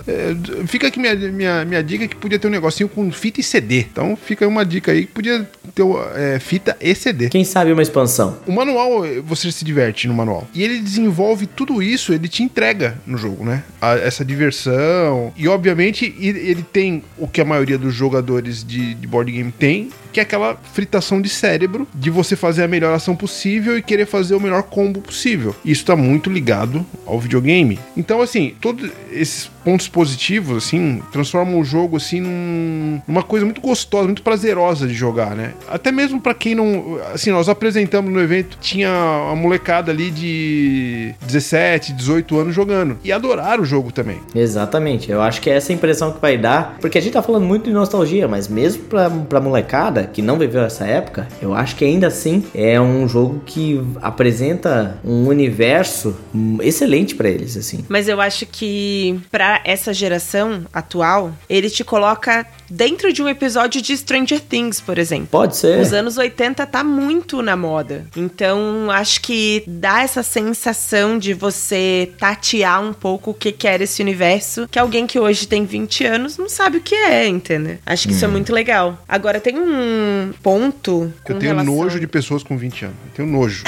é, fica aqui minha, minha, minha dica que podia ter um negocinho com fita e CD. Então fica uma dica aí que podia ter é, fita e CD. Quem sabe uma expansão. O manual, você se diverte no manual. E ele desenvolve tudo isso ele te entrega no jogo, né? A, essa diversão. E obviamente ele tem o que a maioria dos jogadores de, de board game tem, que é aquela fritação de cérebro de você fazer a melhor ação possível e querer fazer o melhor combo possível. Isso tá muito ligado ao videogame. Então, assim, todos esses pontos positivos, assim, transformam o jogo, assim, num, numa coisa muito gostosa, muito prazerosa de jogar, né? Até mesmo para quem não. Assim, nós apresentamos no evento, tinha uma molecada ali de 17, 18 anos jogando. E adoraram o jogo também. Exatamente. Eu acho que é essa impressão que vai dar. Porque a gente tá falando muito de nostalgia, mas mesmo pra, pra molecada que não viveu essa época, eu acho que ainda assim é um jogo que apresenta um universo excelente para eles, assim. Mas eu acho que para essa geração atual, ele te coloca dentro de um episódio de Stranger Things, por exemplo. Pode ser. Os anos 80 tá muito na moda. Então, acho que dá essa sensação de você tatear um pouco o que, que era esse universo, que alguém que hoje tem 20 anos não sabe o que é, entendeu? Acho que hum. isso é uhum. muito legal. Agora, tem um ponto. Eu tenho relação... nojo de pessoas com 20 anos. Eu tenho nojo.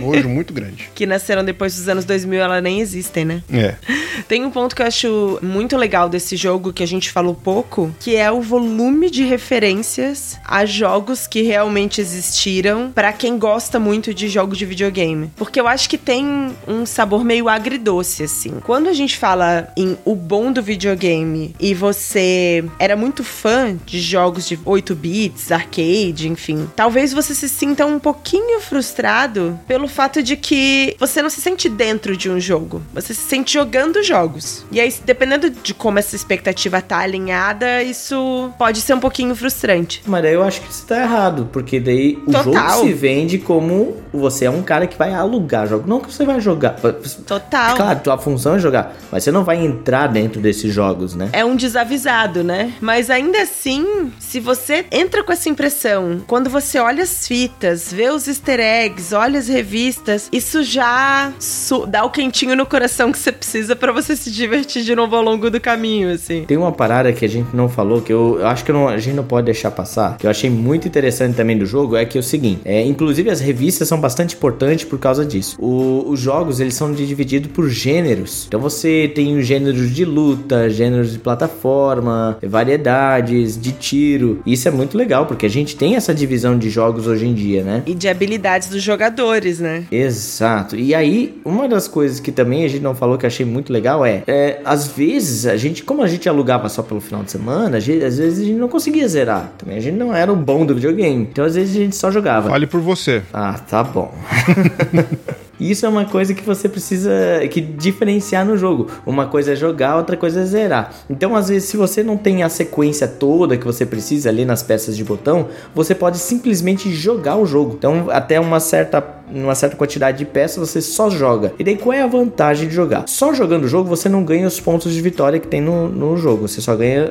Um nojo muito grande. Que nasceram depois dos anos 2000, elas nem existem, né? É. Tem um ponto que eu acho muito legal desse jogo, que a gente falou pouco, que é o volume de referências a jogos que realmente existiram para quem gosta muito de jogos de videogame. Porque eu acho que tem um sabor meio agridoce, assim. Quando a gente fala em o bom do videogame e você era muito fã de jogos de 8 bits, arcade, enfim, talvez você se sinta um pouquinho frustrado pelo fato de que você não se sente dentro de um jogo. Você se sente jogando jogos. E aí, dependendo de como essa expectativa tá alinhada, isso pode ser um pouquinho frustrante. Mas daí eu acho que isso tá errado, porque daí o Total. jogo se vende como você é um cara que vai alugar jogo, não que você vai jogar. Total. Claro, tua função é jogar, mas você não vai entrar dentro desses jogos, né? É um desavisado, né? Mas ainda assim, se você entra com essa impressão, quando você olha as fitas, vê os easter eggs, olha as revistas, isso já dá o quentinho no coração que você precisa pra você se divertir de novo ao longo do caminho, assim. Tem uma parada que a gente não falou, que eu, eu acho que não- a gente não pode deixar passar, que eu achei muito interessante também do jogo, é que é o seguinte, é, inclusive as revistas são bastante importantes por causa disso. O- os jogos, eles são divididos por gêneros. Então você tem os gêneros de luta, gêneros de plataforma, variedades, de tiro. Isso é muito legal, porque a gente tem essa divisão de jogos hoje em dia, né? E de habilidades dos jogadores, né? Exato. E aí, uma das coisas que também a gente não falou que eu achei muito legal é, é, às vezes a gente, como a gente alugava só pelo final de semana, a gente- às vezes a gente não conseguia zerar. Também a gente não era o bom do videogame. Então às vezes a gente só jogava. Fale por você. Ah, tá bom. Isso é uma coisa que você precisa que diferenciar no jogo. Uma coisa é jogar, outra coisa é zerar. Então, às vezes, se você não tem a sequência toda que você precisa ali nas peças de botão, você pode simplesmente jogar o jogo. Então, até uma certa uma certa quantidade de peças, você só joga. E daí qual é a vantagem de jogar? Só jogando o jogo você não ganha os pontos de vitória que tem no, no jogo. Você só ganha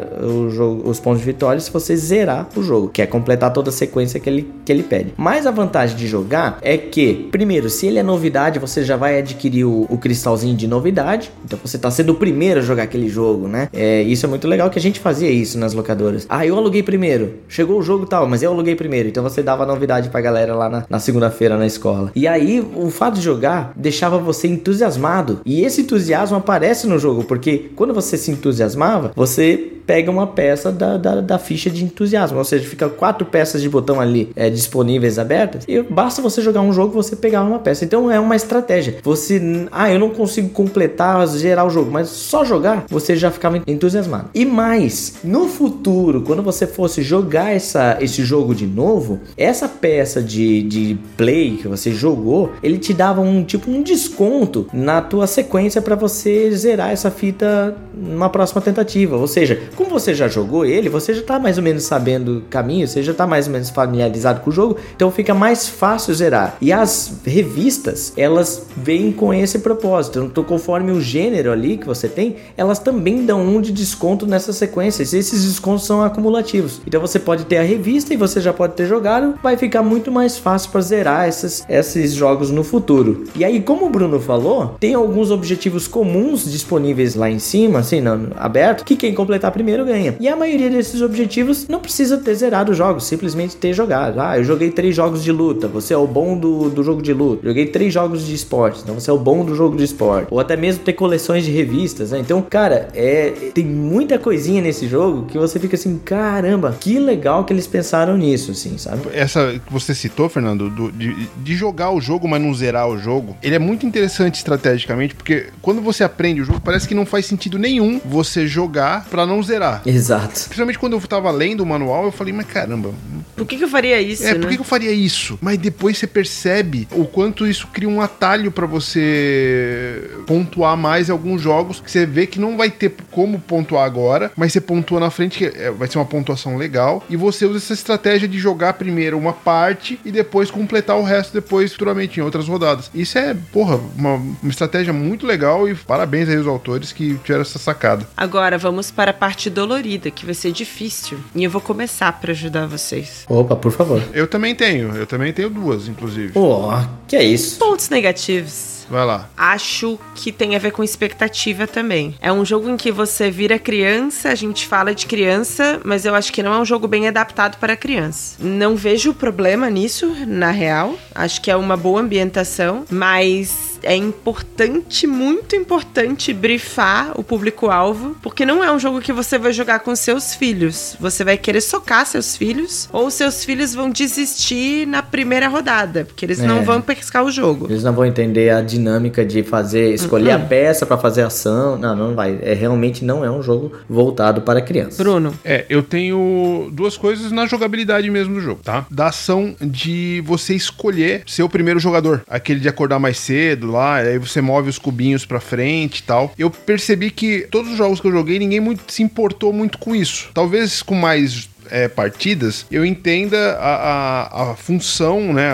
jogo, os pontos de vitória se você zerar o jogo, que é completar toda a sequência que ele, que ele pede. Mas a vantagem de jogar é que, primeiro, se ele é novidade, você já vai adquirir o, o cristalzinho de novidade. Então você tá sendo o primeiro a jogar aquele jogo, né? É, isso é muito legal que a gente fazia isso nas locadoras. Ah, eu aluguei primeiro. Chegou o jogo tal, mas eu aluguei primeiro. Então você dava novidade pra galera lá na, na segunda-feira na escola. E aí, o fato de jogar deixava você entusiasmado. E esse entusiasmo aparece no jogo, porque quando você se entusiasmava, você pega uma peça da, da, da ficha de entusiasmo. Ou seja, fica quatro peças de botão ali é, disponíveis, abertas. E basta você jogar um jogo, você pegar uma peça. Então é uma estratégia. Você, ah, eu não consigo completar, gerar o jogo, mas só jogar, você já ficava entusiasmado. E mais, no futuro, quando você fosse jogar essa, esse jogo de novo, essa peça de, de play que você jogou, ele te dava um tipo um desconto na tua sequência para você zerar essa fita numa próxima tentativa. Ou seja, como você já jogou ele, você já tá mais ou menos sabendo o caminho, você já tá mais ou menos familiarizado com o jogo, então fica mais fácil zerar. E as revistas, elas vêm com esse propósito. Então, conforme o gênero ali que você tem, elas também dão um de desconto nessas sequências. Esses descontos são acumulativos. Então você pode ter a revista e você já pode ter jogado, vai ficar muito mais fácil para zerar esses, esses jogos no futuro. E aí, como o Bruno falou, tem alguns objetivos comuns disponíveis lá em cima, assim, no, aberto, que quem completar primeiro ganha. E a maioria desses objetivos não precisa ter zerado os jogos, simplesmente ter jogado. Ah, eu joguei três jogos de luta, você é o bom do, do jogo de luta. Joguei três jogos de esporte, então você é o bom do jogo de esporte. Ou até mesmo ter coleções de revistas, né? Então, cara, é, tem muita coisinha nesse jogo que você fica assim, caramba, que legal que eles pensaram nisso, assim, sabe? Essa que você citou, Fernando, do- de, de jogar o jogo, mas não zerar o jogo, ele é muito interessante estrategicamente, porque quando você aprende o jogo, parece que não faz sentido nenhum você jogar pra não zerar. Exato. Principalmente quando eu tava lendo o manual, eu falei, mas caramba, Por que, que eu faria isso, é, né? por que, que eu faria isso? Mas depois você percebe o quanto isso cria um atalho pra você pontuar mais em alguns jogos que você vê que não vai ter como pontuar agora, mas você pontua na frente, que é- vai ser uma pontuação legal, e você usa essa estratégia de jogar primeiro uma parte e depois completar o resto depois futuramente em outras rodadas. Isso é, porra, uma, uma estratégia muito legal e parabéns aí aos autores que tiveram essa sacada. Agora vamos para a parte dolorida, que vai ser difícil. E eu vou começar para ajudar vocês. Opa, por favor. Eu também tenho, eu também tenho duas, inclusive. Pô, que é isso? Pontos negativos. Vai lá. Acho que tem a ver com expectativa também. É um jogo em que você vira criança, a gente fala de criança, mas eu acho que não é um jogo bem adaptado para criança. Não vejo problema nisso, na real. Acho que é uma boa ambientação, mas é importante, muito importante, brifar o público-alvo, porque não é um jogo que você vai jogar com seus filhos. Você vai querer socar seus filhos, ou seus filhos vão desistir na primeira rodada, porque eles É. não vão pescar o jogo. Eles não vão entender a dinâmica de fazer, escolher a peça pra fazer ação. Não, não vai. É realmente não é um jogo voltado para crianças. Bruno, É, eu tenho duas coisas na jogabilidade mesmo do jogo, tá? Da ação de você escolher ser o primeiro jogador. Aquele de acordar mais cedo lá, aí você move os cubinhos pra frente e tal. Eu percebi que todos os jogos que eu joguei, ninguém muito se importou muito com isso. Talvez com mais é, partidas, eu entenda a, a, a função, né,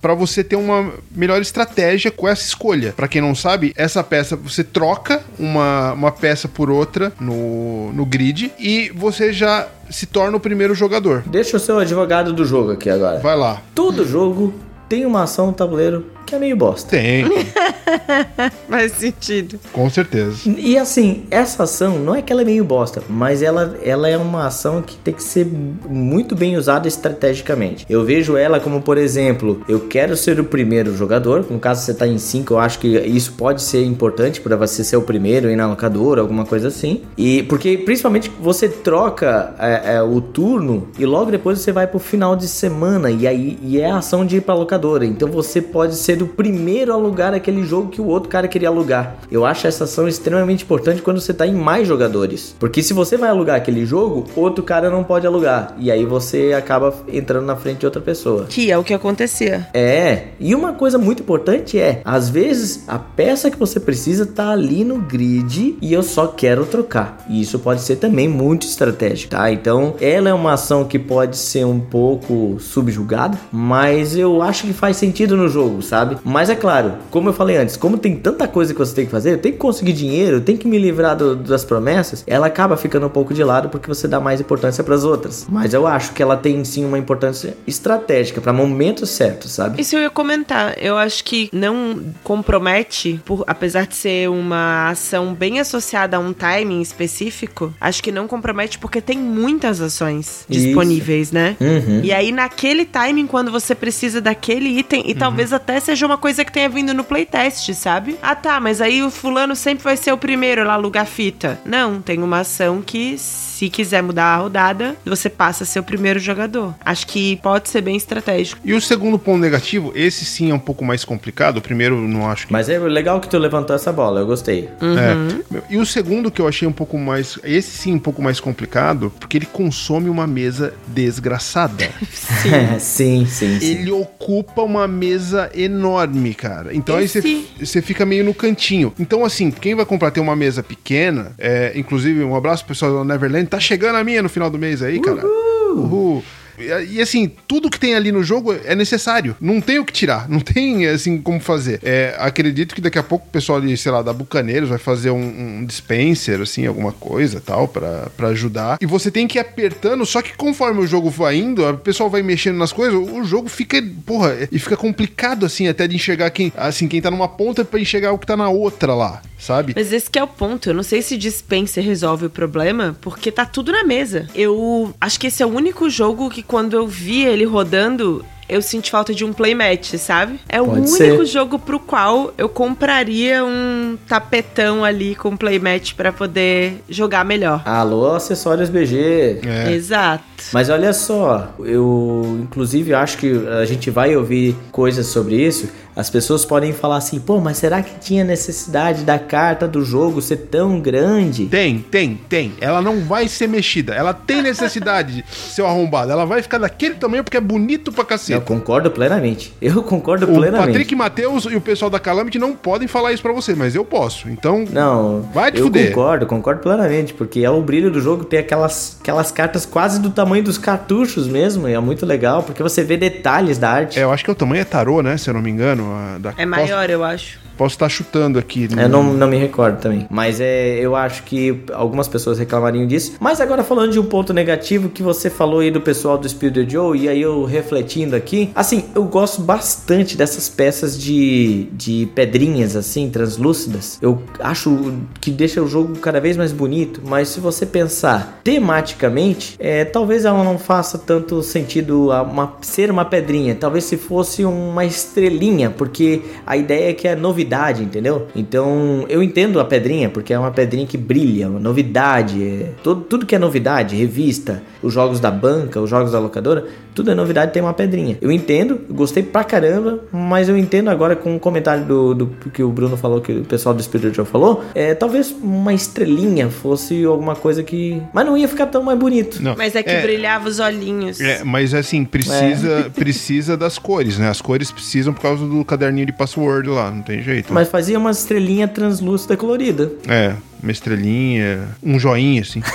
para você ter uma melhor estratégia com essa escolha. Pra quem não sabe, essa peça você troca uma, uma peça por outra no, no grid e você já se torna o primeiro jogador. Deixa eu ser o advogado do jogo aqui agora. Vai lá. Todo jogo tem uma ação no tabuleiro que é meio bosta. Tem, faz sentido. com certeza. E assim, essa ação não é que ela é meio bosta, mas ela, ela é uma ação que tem que ser muito bem usada estrategicamente. Eu vejo ela como, por exemplo, eu quero ser o primeiro jogador. No caso, você tá em 5, eu acho que isso pode ser importante para você ser o primeiro ir na locadora, alguma coisa assim. E porque principalmente você troca é, é, o turno e logo depois você vai pro final de semana e aí e é a ação de ir pra locadora. Então você pode ser o primeiro a alugar aquele jogo que o outro cara queria alugar. Eu acho essa ação extremamente importante quando você tá em mais jogadores. Porque se você vai alugar aquele jogo, outro cara não pode alugar. E aí você acaba entrando na frente de outra pessoa. Que é o que acontecia. É, e uma coisa muito importante é, às vezes a peça que você precisa tá ali no grid e eu só quero trocar. E isso pode ser também muito estratégico, tá? Então, ela é uma ação que pode ser um pouco subjugada, mas eu acho que faz sentido no jogo, sabe? Mas é claro, como eu falei antes, como tem tanta coisa que você tem que fazer, eu tenho que conseguir dinheiro, eu tenho que me livrar do- das promessas, ela acaba ficando um pouco de lado porque você dá mais importância para as outras. Mas eu acho que ela tem sim uma importância estratégica para momentos certos, sabe? Isso eu ia comentar. Eu acho que não compromete, por, apesar de ser uma ação bem associada a um timing específico, acho que não compromete porque tem muitas ações Isso. disponíveis, né? Uhum. E aí, naquele timing, quando você precisa daquele item, e talvez até seja uma coisa que tenha vindo no playtest, sabe? Ah, tá, mas aí o fulano sempre vai ser o primeiro lá alugar fita. Não, tem uma ação que, se quiser mudar a rodada, você passa a ser o primeiro jogador. Acho que pode ser bem estratégico. E o segundo ponto negativo, esse sim é um pouco mais complicado. O primeiro, eu não acho que Mas é legal que tu levantou essa bola, eu gostei. É. E o segundo que eu achei um pouco mais. Esse sim, um pouco mais complicado, porque ele consome uma mesa desgraçada. sim, sim, sim. ele ocupa uma mesa enorme, cara. Então aí Esse- você você fica meio no cantinho. Então, assim, quem vai comprar ter uma mesa pequena, é, inclusive, um abraço pro pessoal do Neverland, tá chegando a minha no final do mês aí, cara. Uhul. E, e, assim, tudo que tem ali no jogo é necessário. Não tem o que tirar. Não tem, assim, como fazer. É, acredito que daqui a pouco o pessoal ali, sei lá, da Bucaneiros vai fazer um, um dispenser, assim, alguma coisa tal, pra ajudar. E você tem que ir apertando, só que conforme o jogo vai indo, o pessoal vai mexendo nas coisas, o jogo fica, porra, e fica complicado, assim, até de enxergar quem, assim, quem tá numa ponta pra enxergar o que tá na outra lá, sabe? Mas esse que é o ponto. Eu não sei se dispenser resolve o problema, porque tá tudo na mesa. Eu acho que esse é o único jogo que quando eu vi ele rodando. Eu senti falta de um playmat, sabe? É o Pode único ser. jogo pro qual eu compraria um tapetão ali com playmat pra poder jogar melhor. Alô, acessórios BG. É. Exato. Mas olha só, eu inclusive acho que a gente vai ouvir coisas sobre isso. As pessoas podem falar assim, pô, mas será que tinha necessidade da carta do jogo ser tão grande? Tem, tem, tem. Ela não vai ser mexida. Ela tem necessidade de ser arrombada. Ela vai ficar daquele tamanho porque é bonito pra Eu cacete. concordo plenamente. Eu concordo O plenamente. Patrick Matheus e o pessoal da Calamity não podem falar isso pra você, mas eu posso. Então, Não, Vai te eu fuder. concordo, concordo plenamente, porque é o brilho do jogo ter aquelas, aquelas cartas quase do tamanho dos cartuchos mesmo, e é muito legal, porque você vê detalhes da arte. é, eu acho que o tamanho é tarô, né? Se eu não me engano. Da- É maior, eu acho. Posso, posso estar chutando aqui. Eu não, não me recordo também. Mas é, eu acho que algumas pessoas reclamariam disso. Mas agora falando de um ponto negativo que você falou aí do pessoal do Spirit Joe, e aí eu refletindo aqui. Assim, eu gosto bastante dessas peças de, de pedrinhas, assim, translúcidas. Eu acho que deixa o jogo cada vez mais bonito. Mas se você pensar tematicamente, é, talvez ela não faça tanto sentido a uma, ser uma pedrinha. Talvez se fosse uma estrelinha, porque a ideia é que é novidade, entendeu? Então eu entendo a pedrinha, porque é uma pedrinha que brilha, uma novidade. É, tudo, tudo que é novidade, revista, os jogos da banca, os jogos da locadora, tudo é novidade, tem uma pedrinha. Eu entendo, gostei pra caramba, mas eu entendo agora com o comentário do, do que o Bruno falou, que o pessoal do Spirit falou, é, talvez uma estrelinha fosse alguma coisa que. Mas não ia ficar tão mais bonito. Não, Mas é que brilhava os olhinhos. É, mas assim, precisa, precisa das cores, né? As cores precisam por causa do caderninho de password lá, não tem jeito. Mas fazia uma estrelinha translúcida colorida. É, uma estrelinha, um joinha, assim.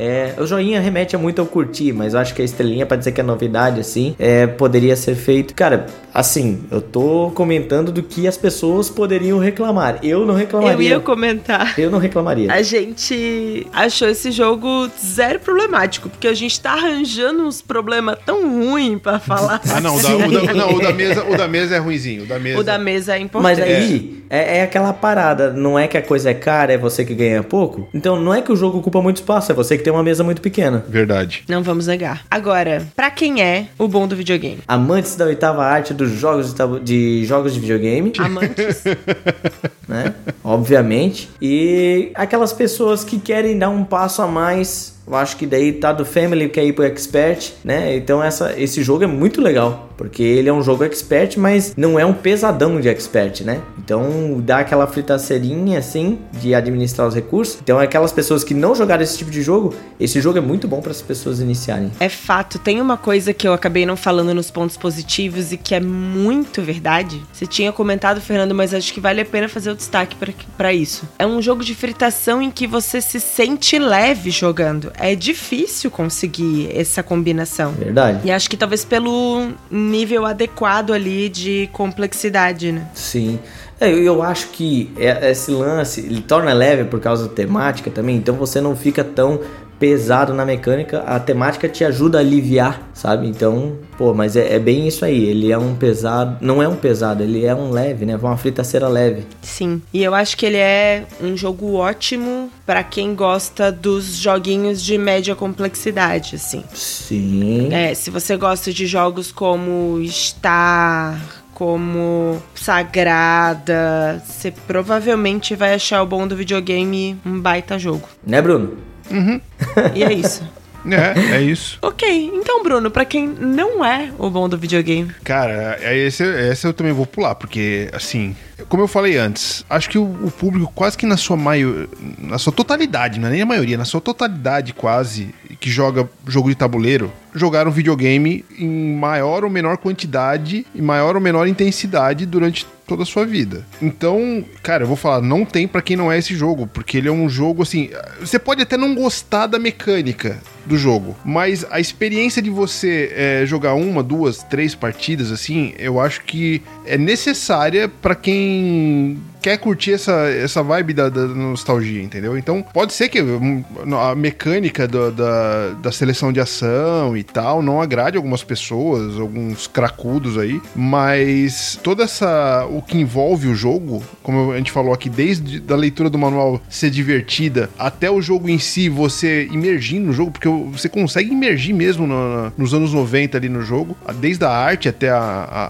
É, o joinha remete muito ao curtir, mas eu acho que a estrelinha, pra dizer que é novidade, assim, é, poderia ser feito. Cara, assim, eu tô comentando do que as pessoas poderiam reclamar. Eu não Eu reclamaria. ia comentar. Eu não reclamaria. A gente achou esse jogo zero problemático, porque a gente tá arranjando uns problemas tão ruins pra falar. Ah, não, o da, o da- não, o da mesa, o da mesa é ruinzinho. O da mesa. O da mesa é importante. Mas aí é. é aquela parada, não é que a coisa é cara, é você que ganha pouco. Então não é que o jogo ocupa muito espaço, é você que tem uma mesa muito pequena. Verdade. Não vamos negar. Agora, pra quem é o bom do videogame? Amantes da oitava arte dos jogos de, tabu- de jogos de videogame, Amantes? né? Obviamente. E aquelas pessoas que querem dar um passo a mais. Eu acho que daí tá do Family quer ir pro Expert, né? Então essa, esse jogo é muito legal. Porque ele é um jogo Expert, mas não é um pesadão de Expert, né? Então dá aquela fritaceirinha assim de administrar os recursos. Então aquelas pessoas que não jogaram esse tipo de jogo, esse jogo é muito bom para as pessoas iniciarem. É fato, tem uma coisa que eu acabei não falando nos pontos positivos e que é muito verdade. Você tinha comentado, Fernando, mas acho que vale a pena fazer o destaque pra isso. É um jogo de fritação em que você se sente leve jogando. É difícil conseguir essa combinação. Verdade? E acho que talvez pelo nível adequado ali de complexidade, né? Sim. É, eu, eu acho que é- esse lance ele torna leve por causa da temática também, então você não fica tão pesado na mecânica, a temática te ajuda a aliviar, sabe? Então, pô, mas é, é bem isso aí, ele é um pesado, não é um pesado, ele é um leve, né? Uma fritaceira leve. Sim. E eu acho que ele é um jogo ótimo pra quem gosta dos joguinhos de média complexidade, assim. Sim. É, se você gosta de jogos como Star, como Sagrada, você provavelmente vai achar o bom do videogame um baita jogo. Né, Bruno? E é isso. É, é isso. ok, então, Bruno, pra quem não é o bom do videogame, Cara, é esse, esse eu também vou pular, porque, assim, como eu falei antes, acho que o, o público quase que na sua maio, na sua totalidade, não é nem a maioria, na sua totalidade quase, que joga jogo de tabuleiro, jogaram videogame em maior ou menor quantidade e maior ou menor intensidade durante toda a sua vida. Então, cara, eu vou falar, não tem pra quem não é esse jogo, porque ele é um jogo assim, você pode até não gostar da mecânica do jogo, mas a experiência de você é, jogar uma, duas, três partidas assim, eu acho que é necessária pra quem quer curtir essa, essa vibe da, da nostalgia, entendeu? Então, pode ser que hum, a mecânica da, da seleção de ação e tal não agrade algumas pessoas, alguns cracudos aí, mas toda essa o que envolve o jogo, como a gente falou aqui, desde a leitura do manual ser divertida até o jogo em si, você imergir no jogo, porque você consegue imergir mesmo na- nos anos 90 ali no jogo, desde a arte até a-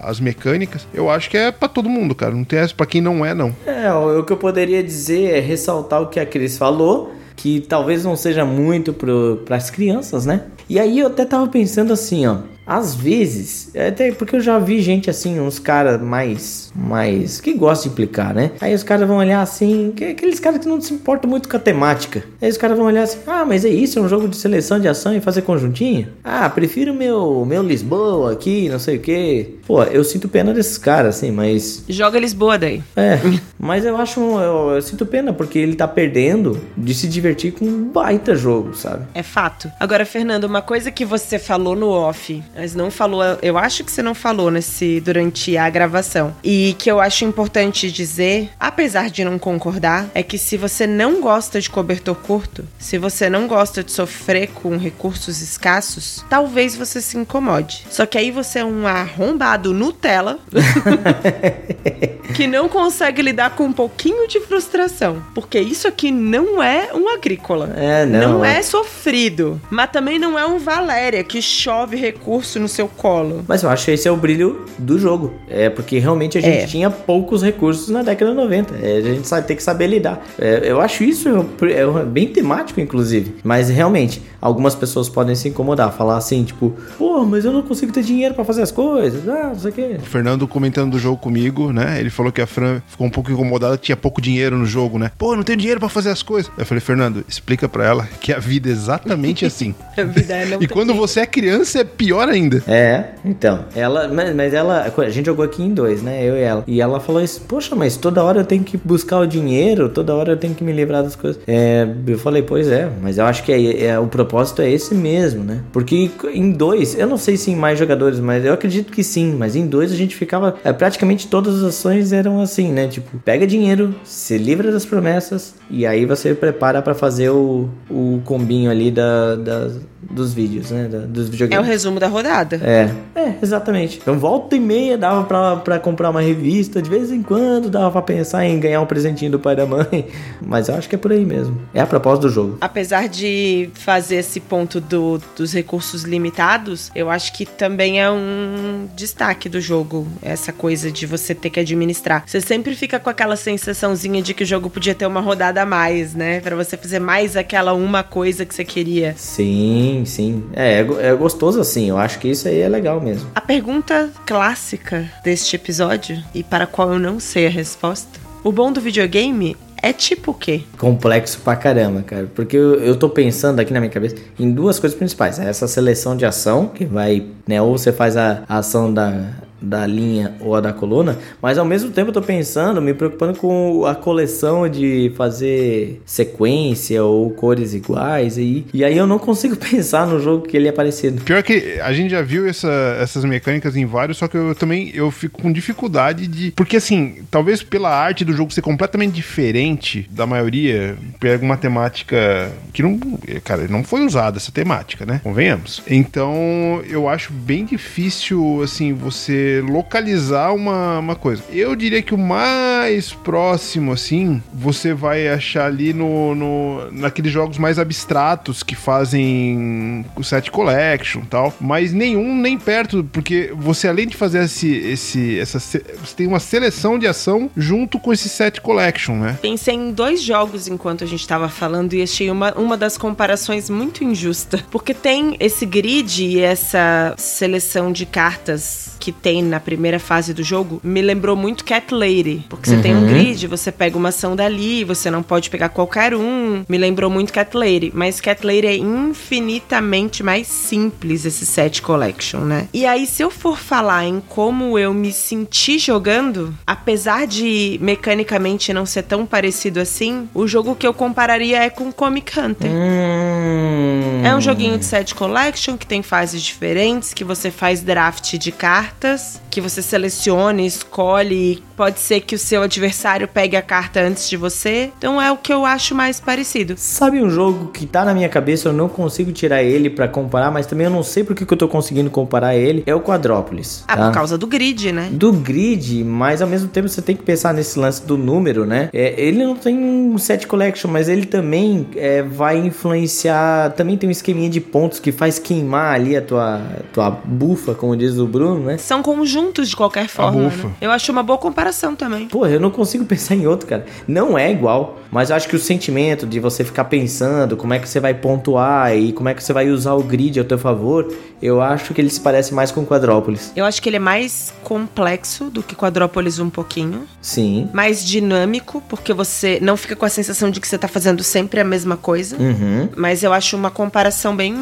a- as mecânicas. Eu acho que é pra todo mundo, cara. Não tem essa pra quem não é, não. É, o o que eu poderia dizer é ressaltar o que a Cris falou, que talvez não seja muito para as crianças, né? E aí eu até tava pensando assim, ó. Às vezes, é até porque eu já vi gente assim, uns caras mais. mais. que gostam de implicar, né? Aí os caras vão olhar assim, que- aqueles caras que não se importam muito com a temática. Aí os caras vão olhar assim, ah, mas é isso, é um jogo de seleção de ação e fazer conjuntinho? Ah, prefiro meu, meu Lisboa aqui, não sei o quê. Pô, eu sinto pena desses caras, assim, mas joga Lisboa daí. é, mas eu acho, eu, eu sinto pena porque ele tá perdendo de se divertir com um baita jogo, sabe? É fato. Agora, Fernando, uma coisa que você falou no off, mas não falou, eu acho que você não falou nesse durante a gravação. E que eu acho importante dizer, apesar de não concordar, é que se você não gosta de cobertor curto, se você não gosta de sofrer com recursos escassos, talvez você se incomode. Só que aí você é um arrombado Nutella que não consegue lidar com um pouquinho de frustração. Porque isso aqui não é um agrícola. É, não. Não é sofrido. Mas também não é um Valéria que chove recurso no seu colo. Mas eu acho que esse é o brilho do jogo. É porque realmente a gente É. tinha poucos recursos na década de 90. É, a gente sabe, tem que saber lidar. É, eu acho isso é, bem temático, inclusive. Mas realmente, algumas pessoas podem se incomodar. Falar assim, tipo, pô, mas eu não consigo ter dinheiro pra fazer as coisas. Ah, não sei o quê. O Fernando comentando do jogo comigo, né? Ele falou que a Fran ficou um pouco incomodada, tinha pouco dinheiro no jogo, né? Pô, não tenho dinheiro pra fazer as coisas. Eu falei, Fernando, explica pra ela que a vida é exatamente assim. A vida é não e quando você é criança é pior ainda. É, então. Ela, mas, mas ela, a gente jogou aqui em dois, né? Eu e ela. E ela falou isso, poxa, mas toda hora eu tenho que buscar o dinheiro, toda hora eu tenho que me livrar das coisas. É, eu falei, pois é, mas eu acho que é, é- o propósito é esse mesmo, né? Porque em dois, eu não sei se em mais jogadores, mas eu acredito que sim, mas em dois a gente ficava. é, praticamente todas as ações eram assim, né? Tipo, pega dinheiro, se livra das promessas, e aí você prepara pra fazer o, o combinho ali da, da- dos vídeos, né? Dos É o videogames. resumo da rodada. É, é, exatamente. Então, volta e meia dava pra, pra comprar uma revista, de vez em quando dava pra pensar em ganhar um presentinho do pai e da mãe. Mas eu acho que é por aí mesmo. É a propósito do jogo. Apesar de fazer esse ponto do- dos recursos limitados, eu acho que também é um destaque do jogo, essa coisa de você ter que administrar. Você sempre fica com aquela sensaçãozinha de que o jogo podia ter uma rodada a mais, né? Pra você fazer mais aquela uma coisa que você queria. Sim, sim. É, é, go- é gostoso assim. Eu acho que isso aí é legal mesmo. A pergunta clássica deste episódio, e para a qual eu não sei a resposta: o bom do videogame é tipo o quê? Complexo pra caramba, cara. Porque eu, eu tô pensando aqui na minha cabeça em duas coisas principais. Essa seleção de ação, que vai, né? Ou você faz a, a ação da, da linha ou a da coluna. Mas ao mesmo tempo eu tô pensando, me preocupando com a coleção de fazer sequência ou cores iguais. E, e aí eu não consigo pensar no jogo que ele é parecido. Pior que a gente já viu essa- essas mecânicas em vários, só que eu também eu fico com dificuldade de. Porque assim, talvez pela arte do jogo ser completamente diferente da maioria, pega uma temática que não. Cara, não foi usada essa temática, né? Convenhamos. Então eu acho bem difícil, assim, você localizar uma, uma coisa. Eu diria que o mais próximo, assim, você vai achar ali no, no naqueles jogos mais abstratos que fazem o set collection tal, mas nenhum nem perto, porque você além de fazer esse, esse essa você tem uma seleção de ação junto com esse set collection, né? Pensei em dois jogos enquanto a gente tava falando e achei uma, uma das comparações muito injusta. Porque tem esse grid e essa seleção de cartas que tem na primeira fase do jogo me lembrou muito Cat Lady. Porque você tem um grid, você pega uma ação dali, você não pode pegar qualquer um. Me lembrou muito Cat Lady. Mas Cat Lady é infinitamente mais simples esse set collection, né? E aí, se eu for falar em como eu me senti jogando, apesar de mecanicamente não ser tão parecido assim, o jogo que eu compararia é com Comic Hunter. Hum. É um joguinho de set collection que tem fases diferentes, que você faz draft de cartas, que você seleciona, escolhe, pode ser que o seu adversário pegue a carta antes de você. Então é o que eu acho mais parecido. Sabe um jogo que tá na minha cabeça, eu não consigo tirar ele pra comparar, mas também eu não sei porque que eu tô conseguindo comparar ele, é o Quadrópolis. Ah, tá? por causa do grid, né? do grid, mas ao mesmo tempo você tem que pensar nesse lance do número, né? É, ele não tem um set collection, mas ele também é, vai influenciar. Também tem um esqueminha de pontos que faz queimar ali a tua, tua bufa, como diz o Bruno, né? São conjuntos de qualquer forma. né? Eu acho uma boa comparação também. Pô, eu não consigo pensar em outro, cara. Não é igual, mas eu acho que o sentimento de você ficar pensando como é que você vai pontuar e como é que você vai usar o grid ao teu favor, eu acho que ele se parece mais com Quadrópolis. Eu acho que ele é mais complexo do que Quadrópolis um pouquinho. Sim. Mais dinâmico, porque você não fica com a sensação de que você tá fazendo sempre a mesma coisa. Uhum. Mas eu acho uma comparação bem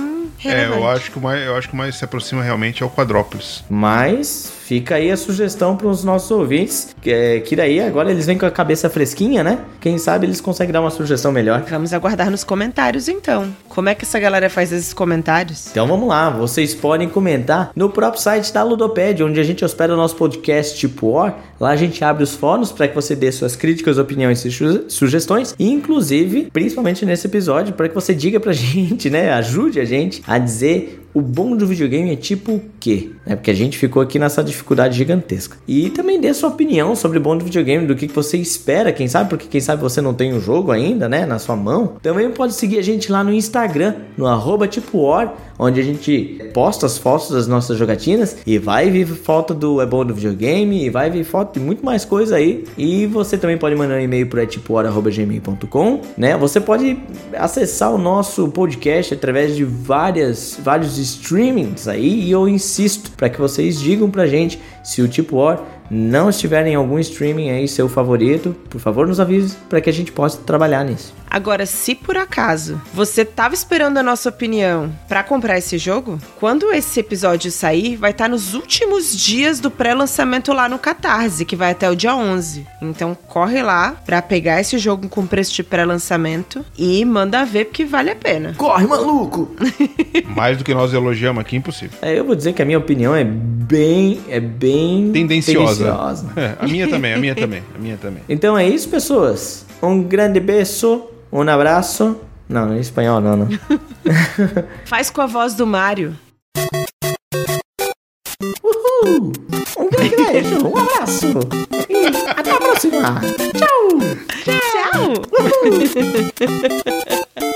É, relevante. eu acho que o mais, eu acho que o mais se aproxima realmente é o Quadrópolis. Mas fica aí a sugestão para os nossos ouvintes, que, é, que daí agora eles vêm com a cabeça fresquinha, né? Quem sabe eles conseguem dar uma sugestão melhor. Vamos aguardar nos comentários então. Como é que essa galera faz esses comentários? Então vamos lá, vocês podem comentar no próprio site da Ludoped, onde a gente hospeda o nosso podcast tipo War. Lá a gente abre os fóruns para que você dê suas críticas, opiniões e su- sugestões, e inclusive, principalmente nesse episódio, para que você diga pra gente, né, ajude a gente a dizer o bom do videogame é tipo o quê? É porque a gente ficou aqui nessa dificuldade gigantesca. E também dê sua opinião sobre o bom do videogame, do que você espera, quem sabe, porque quem sabe você não tem o um jogo ainda, né, na sua mão. Também pode seguir a gente lá no Instagram, no arroba tipo War, onde a gente posta as fotos das nossas jogatinas e vai vir foto do é bom do videogame e vai vir foto de muito mais coisa aí. E você também pode mandar um e-mail para tipohora@gmail.com, né? Você pode acessar o nosso podcast através de várias vários streamings aí e eu insisto para que vocês digam pra gente se o Tipo não estiver em algum streaming aí seu favorito, por favor nos avise para que a gente possa trabalhar nisso. Agora, se por acaso você tava esperando a nossa opinião para comprar esse jogo, quando esse episódio sair, vai estar tá nos últimos dias do pré-lançamento lá no Catarse, que vai até o dia 11. Então corre lá para pegar esse jogo com preço de pré-lançamento e manda ver porque vale a pena. Corre, maluco! Mais do que nós elogiamos aqui, impossível. É, eu vou dizer que a minha opinião é bem, é bem tendenciosa. É, a minha também, a minha também, a minha também. Então é isso, pessoas. Um grande beijo, um abraço. Não, em espanhol não, não. Faz com a voz do Mário. Uhul! Um grande beijo, um abraço. E até a próxima. Tchau! Tchau! Tchau.